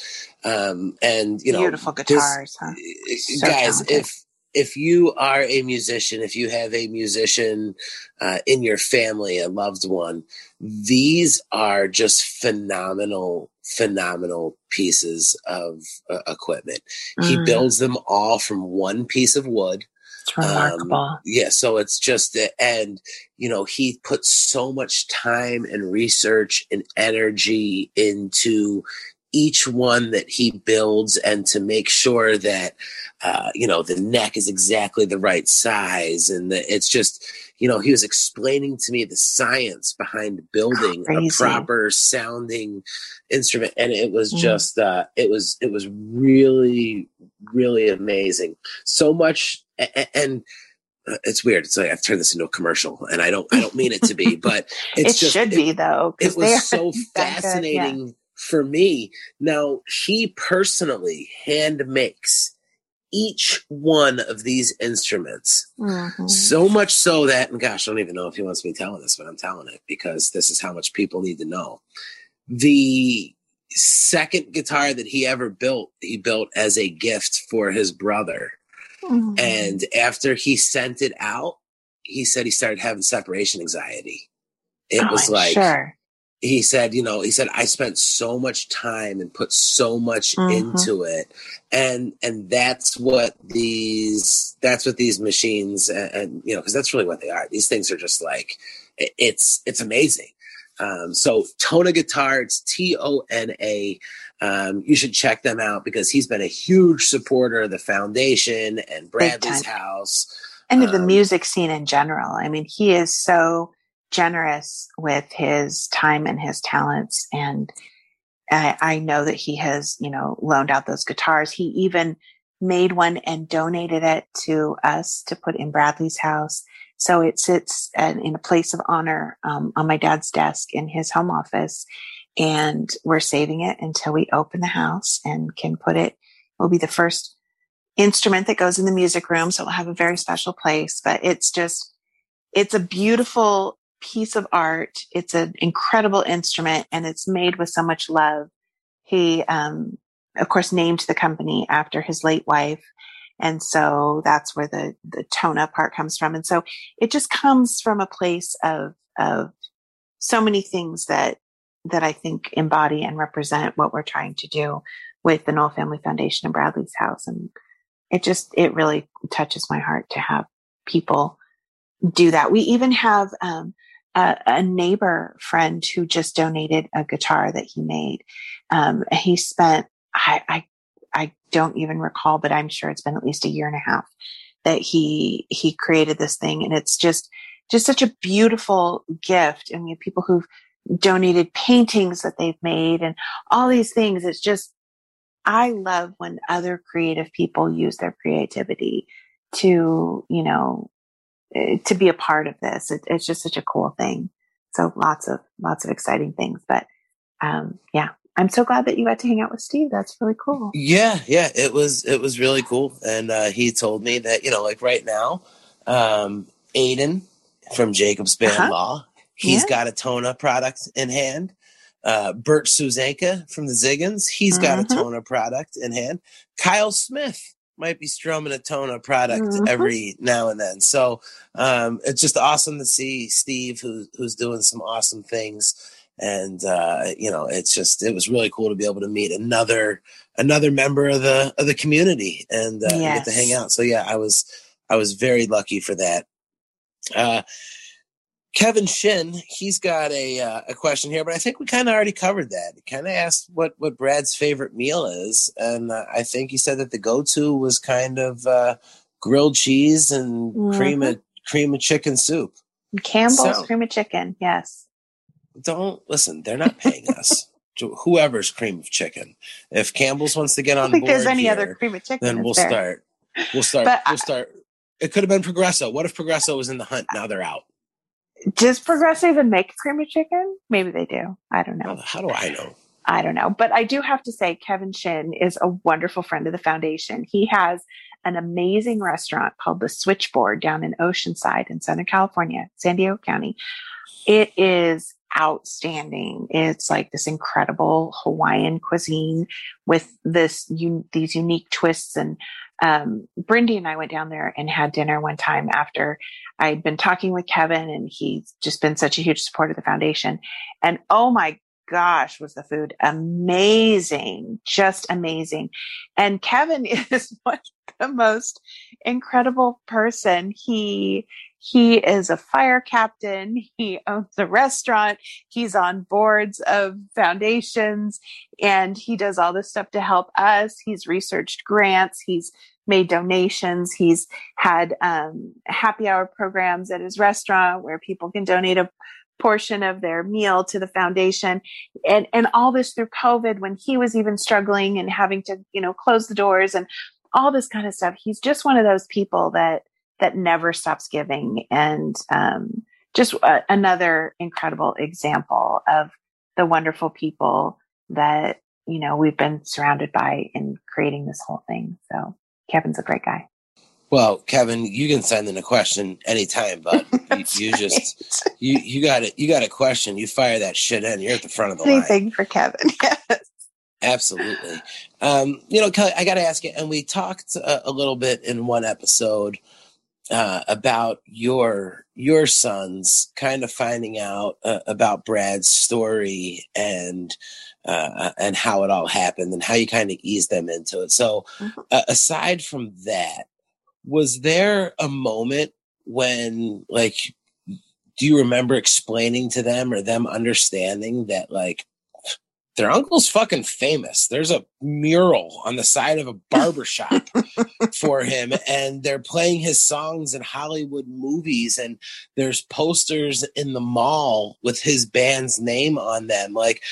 um, and you know, beautiful this- guitars, huh? So guys talented. if if you are a musician, if you have a musician uh, in your family, a loved one, these are just phenomenal, phenomenal pieces of uh, equipment. He Mm. builds them all from one piece of wood. It's remarkable. Um, yeah, so it's just the and you know he puts so much time and research and energy into each one that he builds and to make sure that uh, you know the neck is exactly the right size and the, it's just you know he was explaining to me the science behind building a proper sounding instrument and it was Mm. just uh, it was it was really really amazing so much a- a- and uh, it's weird it's like i've turned this into a commercial and i don't i don't mean it to be but it's it just should it- be though. it was so good, yeah. fascinating for me. Now, he personally hand makes each one of these instruments. Mhm. So much so that, and gosh, I don't even know if he wants me telling this, but I'm telling it because this is how much people need to know. The second guitar that he ever built, he built as a gift for his brother. Mhm. And after he sent it out, he said he started having separation anxiety. It Oh, was I'm like, sure. He said, you know, he said I spent so much time and put so much Mhm. into it, and and that's what these that's what these machines and, and you know because that's really what they are. These things are just like it- it's it's amazing. Um, so Tona Guitar, it's T O N A. Um, you should check them out because he's been a huge supporter of the foundation and Bradley's house. and of the um, music scene in general. I mean, he is so generous with his time and his talents. And I, I know that he has, you know, loaned out those guitars. He even made one and donated it to us to put in Bradley's house. So it sits at, in a place of honor um, on my dad's desk in his home office. And we're saving it until we open the house and can put it, will be the first instrument that goes in the music room. So it'll have a very special place, but it's just, it's a beautiful piece of art. It's an incredible instrument and it's made with so much love. He, um, of course, named the company after his late wife. And so that's where the, the Tona part comes from. And so it just comes from a place of, of so many things that, that I think embody and represent what we're trying to do with the Nowell Family Foundation and Bradley's house. And it just, it really touches my heart to have people do that. We even have, um, a, a neighbor friend who just donated a guitar that he made. Um, he spent, I, I, I don't even recall, but I'm sure it's been at least a year and a half that he, he created this thing. And it's just, just such a beautiful gift. And we have people who've donated paintings that they've made and all these things. It's just, I love when other creative people use their creativity to, you know, to be a part of this. It, it's just such a cool thing. So lots of, lots of exciting things. But, um, yeah, I'm so glad that you got to hang out with Steve. That's really cool. Yeah, yeah, it was it was really cool, and uh, he told me that you know, like right now, um, Aiden from Jakob's Band Uh-huh. Law, he's Yeah. got a Tona product in hand. Uh, Bert Susanka from the Ziggens, he's got a Mhm. Tona product in hand. Kyle Smith might be strumming a Tona product Mhm. every now and then. So um, it's just awesome to see Steve, who, who's doing some awesome things. And uh, you know, it's just it was really cool to be able to meet another another member of the of the community and, uh, and get to hang out. So yeah, I was I was very lucky for that. Uh, Kevin Shin, he's got a uh, a question here, but I think we kind of already covered that. He kind of asked what what Brad's favorite meal is, and uh, I think he said that the go to was kind of uh, grilled cheese and cream of cream of chicken soup. Campbell's So- cream of chicken. Yes. Don't listen; they're not paying us. To Whoever's cream of chicken. If Campbell's wants to get I on board there's any here, other cream of chicken. then we'll there? start. We'll start. But we'll start. It could have been Progresso. What if Progresso was in the hunt? Now they're out. Does Progressive even make cream of chicken? Maybe they do. I don't know. how do I know? I don't know. But I do have to say, Kevin Shin is a wonderful friend of the foundation. He has an amazing restaurant called The Switchboard down in Oceanside in Southern California, San Diego County. It is outstanding. It's like this incredible Hawaiian cuisine with this un- these unique twists and um, Brindy and I went down there and had dinner one time after I'd been talking with Kevin, and he's just been such a huge support of the foundation. And oh my gosh, was the food amazing, just amazing. And Kevin is one the most incredible person. He he is a fire captain. He owns a restaurant. He's on boards of foundations and he does all this stuff to help us. He's researched grants. He's made donations. He's had um, happy hour programs at his restaurant where people can donate a portion of their meal to the foundation. And and all this through covid when he was even struggling and having to you know close the doors and all this kind of stuff. He's just one of those people that that never stops giving. And um, just uh, another incredible example of the wonderful people that you know we've been surrounded by in creating this whole thing. So kevin's a great guy well, Kevin, you can send in a question anytime, but you, you just you you got it. You got a question. You fire that shit in. You're at the front of the anything line. Anything for kevin yes Absolutely. Um, you know, Kelly, I got to ask you, and we talked a, a little bit in one episode uh, about your your sons kind of finding out uh, about Brad's story and uh, and how it all happened and how you kind of eased them into it. So, uh, aside from that, was there a moment when, like, do you remember explaining to them or them understanding that, like, their uncle's fucking famous. There's a mural on the side of a barber shop for him, and they're playing his songs in Hollywood movies, and there's posters in the mall with his band's name on them. Like,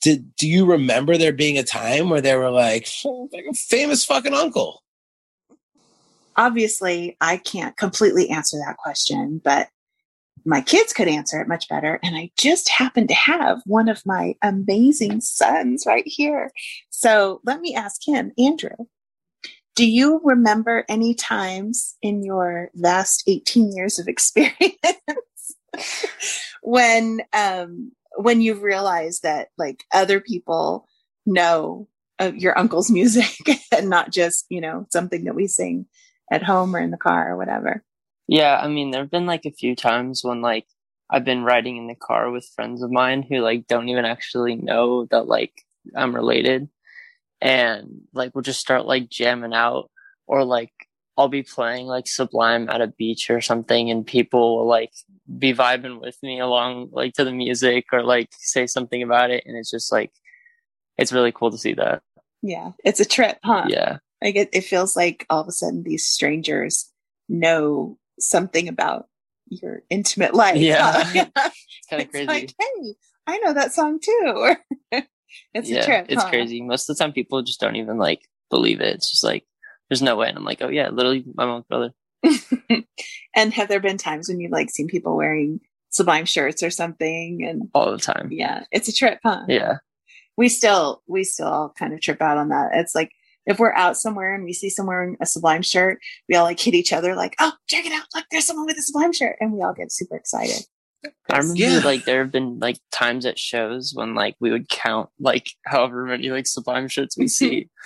did do you remember there being a time where they were like, "Oh, like a famous fucking uncle? Obviously I can't completely answer that question, but my kids could answer it much better. And I just happen to have one of my amazing sons right here. So let me ask him, Andrew, do you remember any times in your vast 18 years of experience when, um, when you've realized that like other people know of your uncle's music and not just, you know, something that we sing at home or in the car or whatever. Yeah, I mean, there have been like a few times when like I've been riding in the car with friends of mine who like don't even actually know that like I'm related. And like we'll just start like jamming out or like I'll be playing like Sublime at a beach or something and people will like be vibing with me along like to the music or like say something about it and it's just like it's really cool to see that. Yeah, it's a trip, huh? Yeah. Like it, it feels like all of a sudden these strangers know something about your intimate life. Yeah. It's kind of crazy. like, hey, I know that song too. it's yeah, a trip. it's huh? crazy. Most of the time people just don't even like believe it. It's just like there's no way. And I'm like, oh yeah, literally my mom's brother. and have there been times when you've like seen people wearing Sublime shirts or something? And all the time. yeah, it's a trip, huh? Yeah. we still we still all kind of trip out on that. It's like if we're out somewhere and we see someone wearing a Sublime shirt, we all like hit each other like, "Oh, check it out! Look, there's someone with a Sublime shirt," and we all get super excited. I remember Yeah. like there have been like times at shows when like we would count like however many like sublime shirts we see.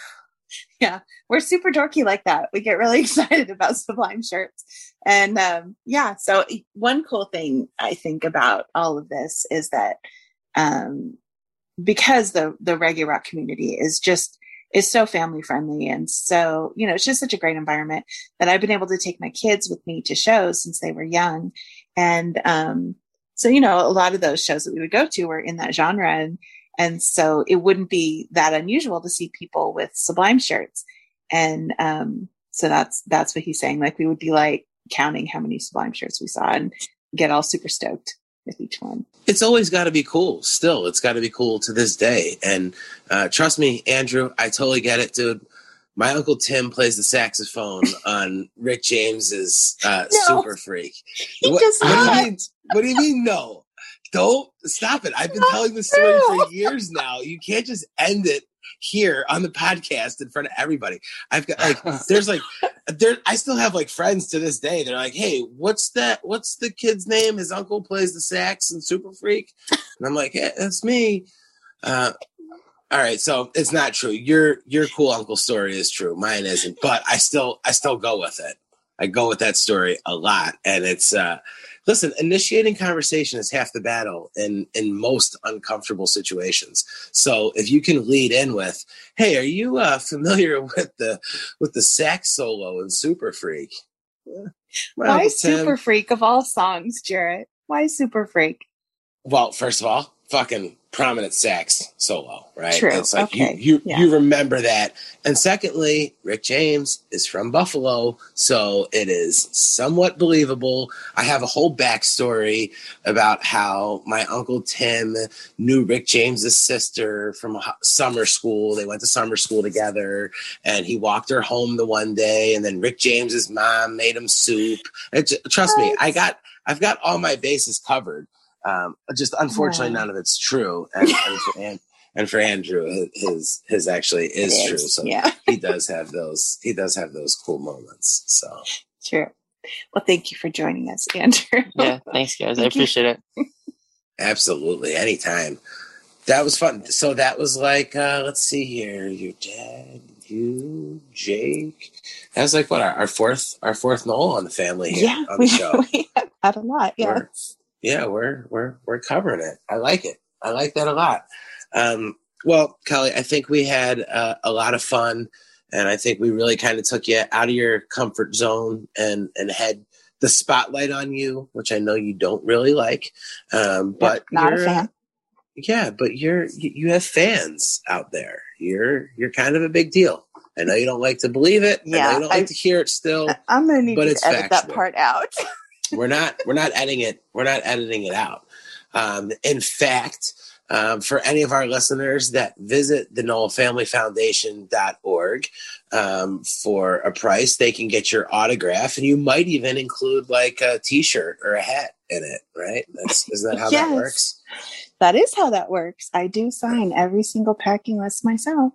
Yeah, we're super dorky like that. We get really excited about Sublime shirts, and um, yeah. So one cool thing I think about all of this is that um, because the the reggae rock community is just is so family friendly. And so you know it's just such a great environment that I've been able to take my kids with me to shows since they were young, and um, so you know a lot of those shows that we would go to were in that genre. And and so it wouldn't be that unusual to see people with Sublime shirts, and um, so that's that's what he's saying. Like we would be like counting how many Sublime shirts we saw and get all super stoked with each one. It's always got to be cool. Still, it's got to be cool to this day. And uh, trust me, Andrew, I totally get it, dude. My uncle Tim plays the saxophone on Rick James's uh, No. Super Freak. What, what do you mean? What do you mean? No, don't stop it. I've been not telling this story true. for years now. You can't just end it here on the podcast in front of everybody. I've got like, there's like, there. I still have like friends to this day. They're like, "Hey, what's that? What's the kid's name? His uncle plays the sax and Super Freak," and I'm like, "Yeah, that's me." Uh, All right, so it's not true. Your your cool uncle story is true. Mine isn't, but I still I still go with it. I go with that story a lot, and it's uh, listen. Initiating conversation is half the battle in in most uncomfortable situations. So if you can lead in with, "Hey, are you uh, familiar with the with the sax solo in Super Freak?" Why Super Freak of all songs, Jarrett? Why Super Freak? Well, first of all, fucking prominent sax solo, right? True. It's like okay. you you, yeah. you remember that. And secondly, Rick James is from Buffalo, so it is somewhat believable. I have a whole backstory about how my uncle Tim knew Rick James's sister from summer school. They went to summer school together, and he walked her home the one day, and then Rick James's mom made him soup. It, trust me, I got I've got all my bases covered. Um, just unfortunately, Yeah. none of it's true. And, and, for, and, and for Andrew, his his actually is, It true. So yeah. he does have those. He does have those cool moments. So True. Well, thank you for joining us, Andrew. Yeah, thanks guys. I Thank you. appreciate it. absolutely, anytime. That was fun. So that was like, uh, let's see here. Your dad, you, Jake. That was like what our, our fourth, our fourth Nowell on the family here yeah, on the we, show. we have had a lot. Yeah. We're- yeah, we're we're we're covering it. I like it. I like that a lot. Um, well, Kelly, I think we had uh, a lot of fun, and I think we really kind of took you out of your comfort zone and and had the spotlight on you, which I know you don't really like. Um, but Yep, not a fan. Yeah, but you're you have fans out there. You're you're kind of a big deal. I know you don't like to believe it. I know Yeah, you don't like I- to hear it still. I'm going to need but to it's edit that part out. we're not we're not editing it we're not editing it out um, in fact um, for any of our listeners that visit the Nowell Family Foundation.org um, for a price, they can get your autograph, and you might even include like a T-shirt or a hat in it. Right? That's isn't that how Yes. that works? That is how that works. I do sign every single packing list myself.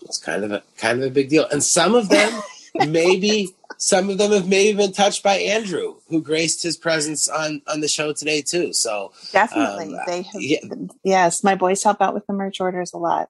It's kind of a kind of a big deal, and some of them maybe some of them have maybe been touched by Andrew, who graced his presence on on the show today too. So Definitely. Um, they have, yeah. yes, my boys help out with the merch orders a lot.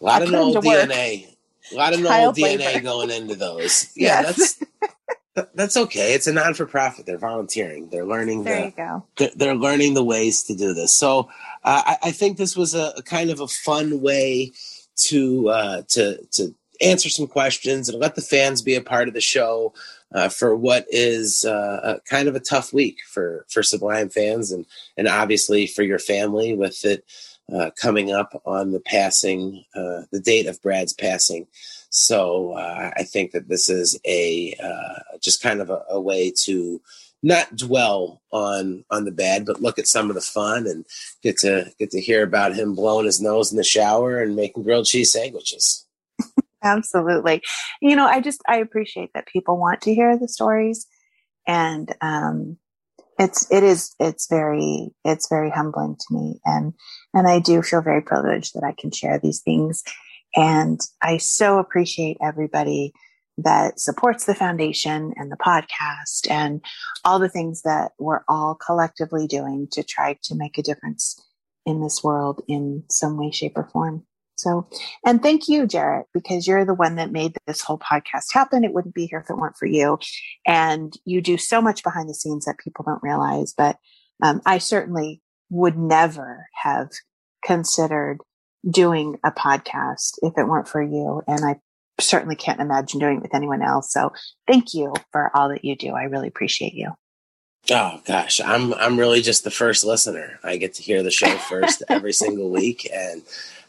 A lot I of put 'em Nowell work. DNA. A lot of Child DNA labor. going into those. Yeah, Yes. that's that's okay. It's a non for profit. They're volunteering. They're learning There the you go. they're, they're learning the ways to do this. So uh, I, I think this was a, a kind of a fun way to uh, to to answer some questions and let the fans be a part of the show uh, for what is uh, a, kind of a tough week for for Sublime fans and and obviously for your family with it uh, coming up on the passing uh, the date of Brad's passing. So uh, I think that this is a uh, just kind of a, a way to not dwell on on the bad, but look at some of the fun and get to get to hear about him blowing his nose in the shower and making grilled cheese sandwiches. Absolutely. You know, I just I appreciate that people want to hear the stories and um it's it is it's very it's very humbling to me and and I do feel very privileged that I can share these things and I so appreciate everybody that supports the foundation and the podcast and all the things that we're all collectively doing to try to make a difference in this world in some way shape or form. So and thank you, Jarrett, because you're the one that made this whole podcast happen. It wouldn't be here if it weren't for you. And you do so much behind the scenes that people don't realize. But um, I certainly would never have considered doing a podcast if it weren't for you. And I certainly can't imagine doing it with anyone else. So thank you for all that you do. I really appreciate you. Oh gosh, I'm I'm really just the first listener. I get to hear the show first every single week, and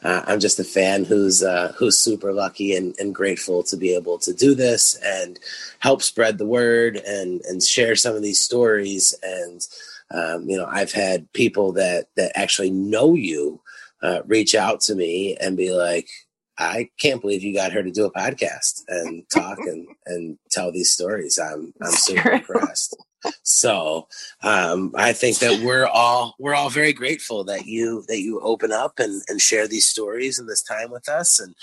uh, I'm just a fan who's uh, who's super lucky and, and grateful to be able to do this and help spread the word and and share some of these stories. And um, you know, I've had people that that actually know you uh, reach out to me and be like, I can't believe you got her to do a podcast and talk and, and tell these stories. I'm I'm super impressed. So um, I think that we're all we're all very grateful that you that you open up and, and share these stories and this time with us and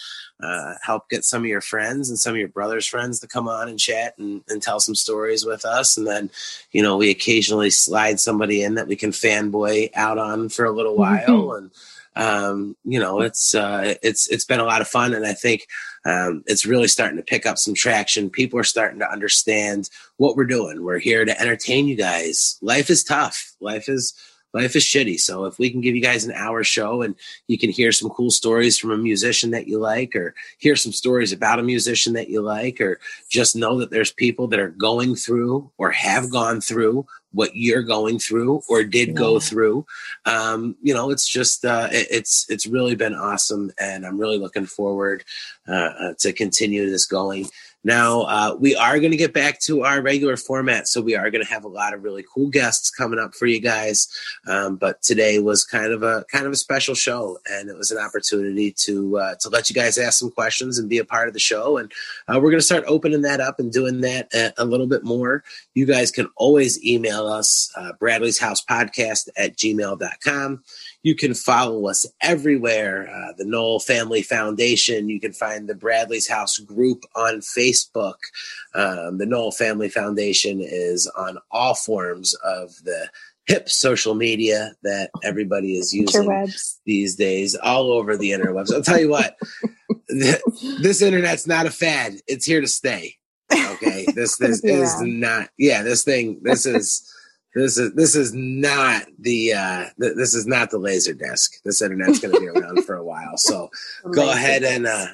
uh, help get some of your friends and some of your brother's friends to come on and chat and, and tell some stories with us. And then, you know, we occasionally slide somebody in that we can fanboy out on for a little while and um, you know, it's uh, it's it's been a lot of fun, and I think um, it's really starting to pick up some traction. People are starting to understand what we're doing. We're here to entertain you guys. Life is tough. Life is life is shitty. So if we can give you guys an hour show and you can hear some cool stories from a musician that you like, or hear some stories about a musician that you like, or just know that there's people that are going through or have gone through what you're going through or did go through. Um, you know, it's just uh, it, it's it's really been awesome, and I'm really looking forward uh, uh to continue this going. Now, uh, we are going to get back to our regular format. So, we are going to have a lot of really cool guests coming up for you guys. Um, but today was kind of a kind of a special show, and it was an opportunity to uh, to let you guys ask some questions and be a part of the show. And uh, we're going to start opening that up and doing that a, a, little bit more. You guys can always email us, uh, Bradley's House Podcast at gmail.com. You can follow us everywhere. Uh, the Nowell Family Foundation. You can find the Bradley's House group on Facebook. Um, the Nowell Family Foundation is on all forms of the hip social media that everybody is using Interwebs. these days, all over the interwebs. I'll tell you what, this internet's not a fad. It's here to stay. Okay, this this Yeah. is not. Yeah, this thing. This is. This is this is not the uh, th- this is not the laser disc. This internet's going to be around for a while. So go ahead and uh,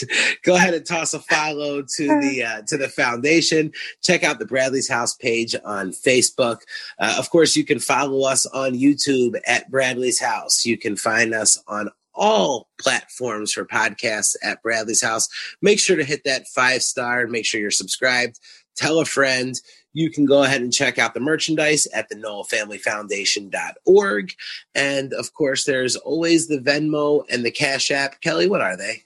go ahead and toss a follow to the uh, to the foundation. Check out the Bradley's House page on Facebook. Uh, of course, you can follow us on YouTube at Bradley's House. You can find us on all platforms for podcasts at Bradley's House. Make sure to hit that five star. And make sure you're subscribed. Tell a friend. You can go ahead and check out the merchandise at the NowellFamilyFoundation.org. And of course, there's always the Venmo and the Cash App. Kelly, what are they?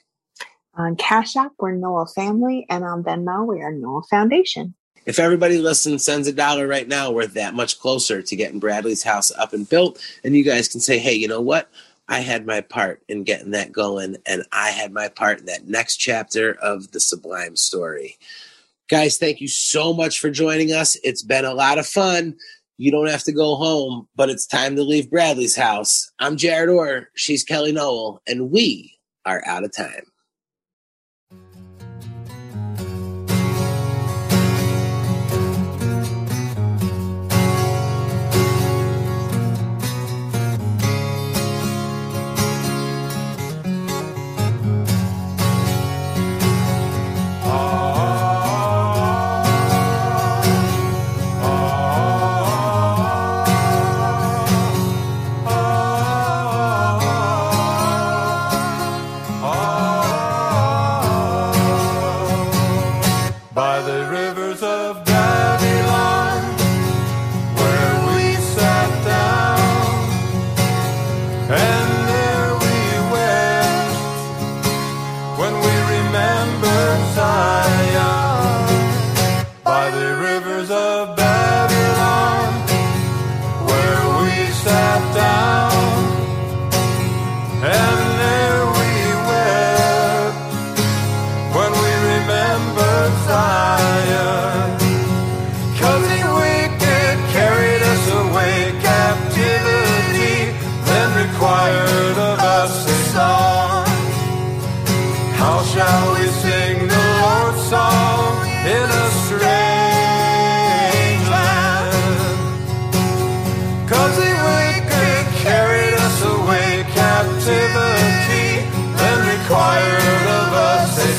On Cash App, we're Nowell Family, and on Venmo, we are Nowell Foundation. If everybody listens, sends a dollar right now, we're that much closer to getting Bradley's house up and built. And you guys can say, hey, you know what? I had my part in getting that going, and I had my part in that next chapter of the Sublime story. Guys, thank you so much for joining us. It's been a lot of fun. You don't have to go home, but it's time to leave Bradley's house. I'm Jarrett Orr. She's Kelly Nowell, and we are out of time.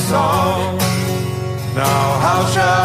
song. Now how shall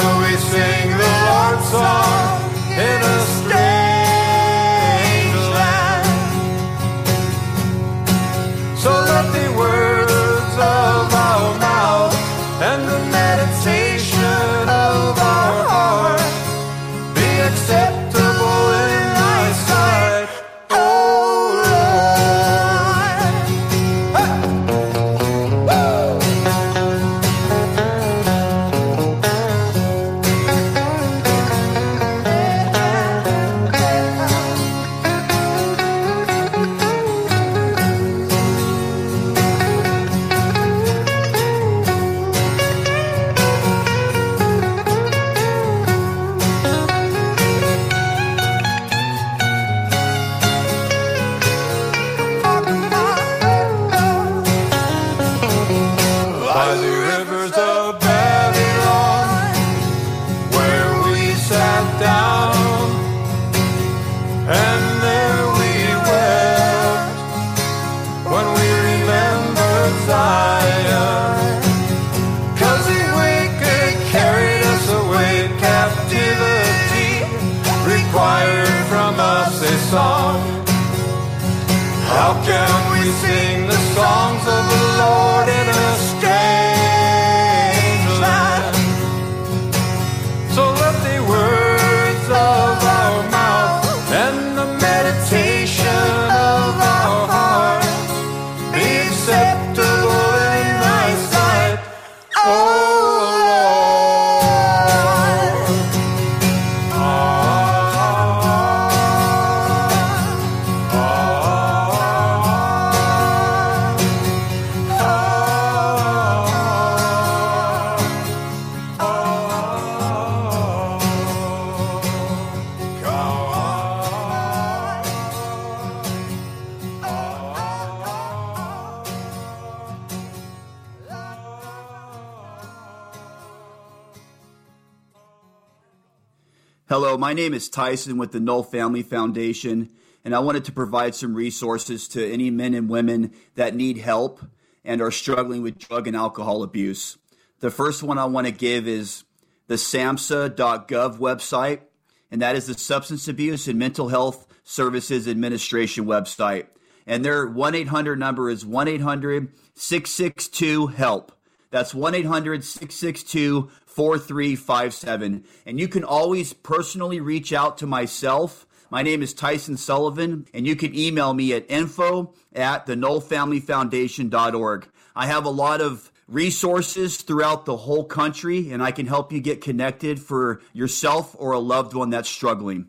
my name is Tyson with the Nowell Family Foundation, and I wanted to provide some resources to any men and women that need help and are struggling with drug and alcohol abuse. The first one I want to give is the SAMHSA.gov website, and that is the Substance Abuse and Mental Health Services Administration website. And their 1 800 number is 1 800 662 HELP. That's 1 800 662 4357. And you can always personally reach out to myself. My name is Tyson Sullivan, and you can email me at info at the nowellfamilyfoundation.org. I have a lot of resources throughout the whole country, and I can help you get connected for yourself or a loved one that's struggling.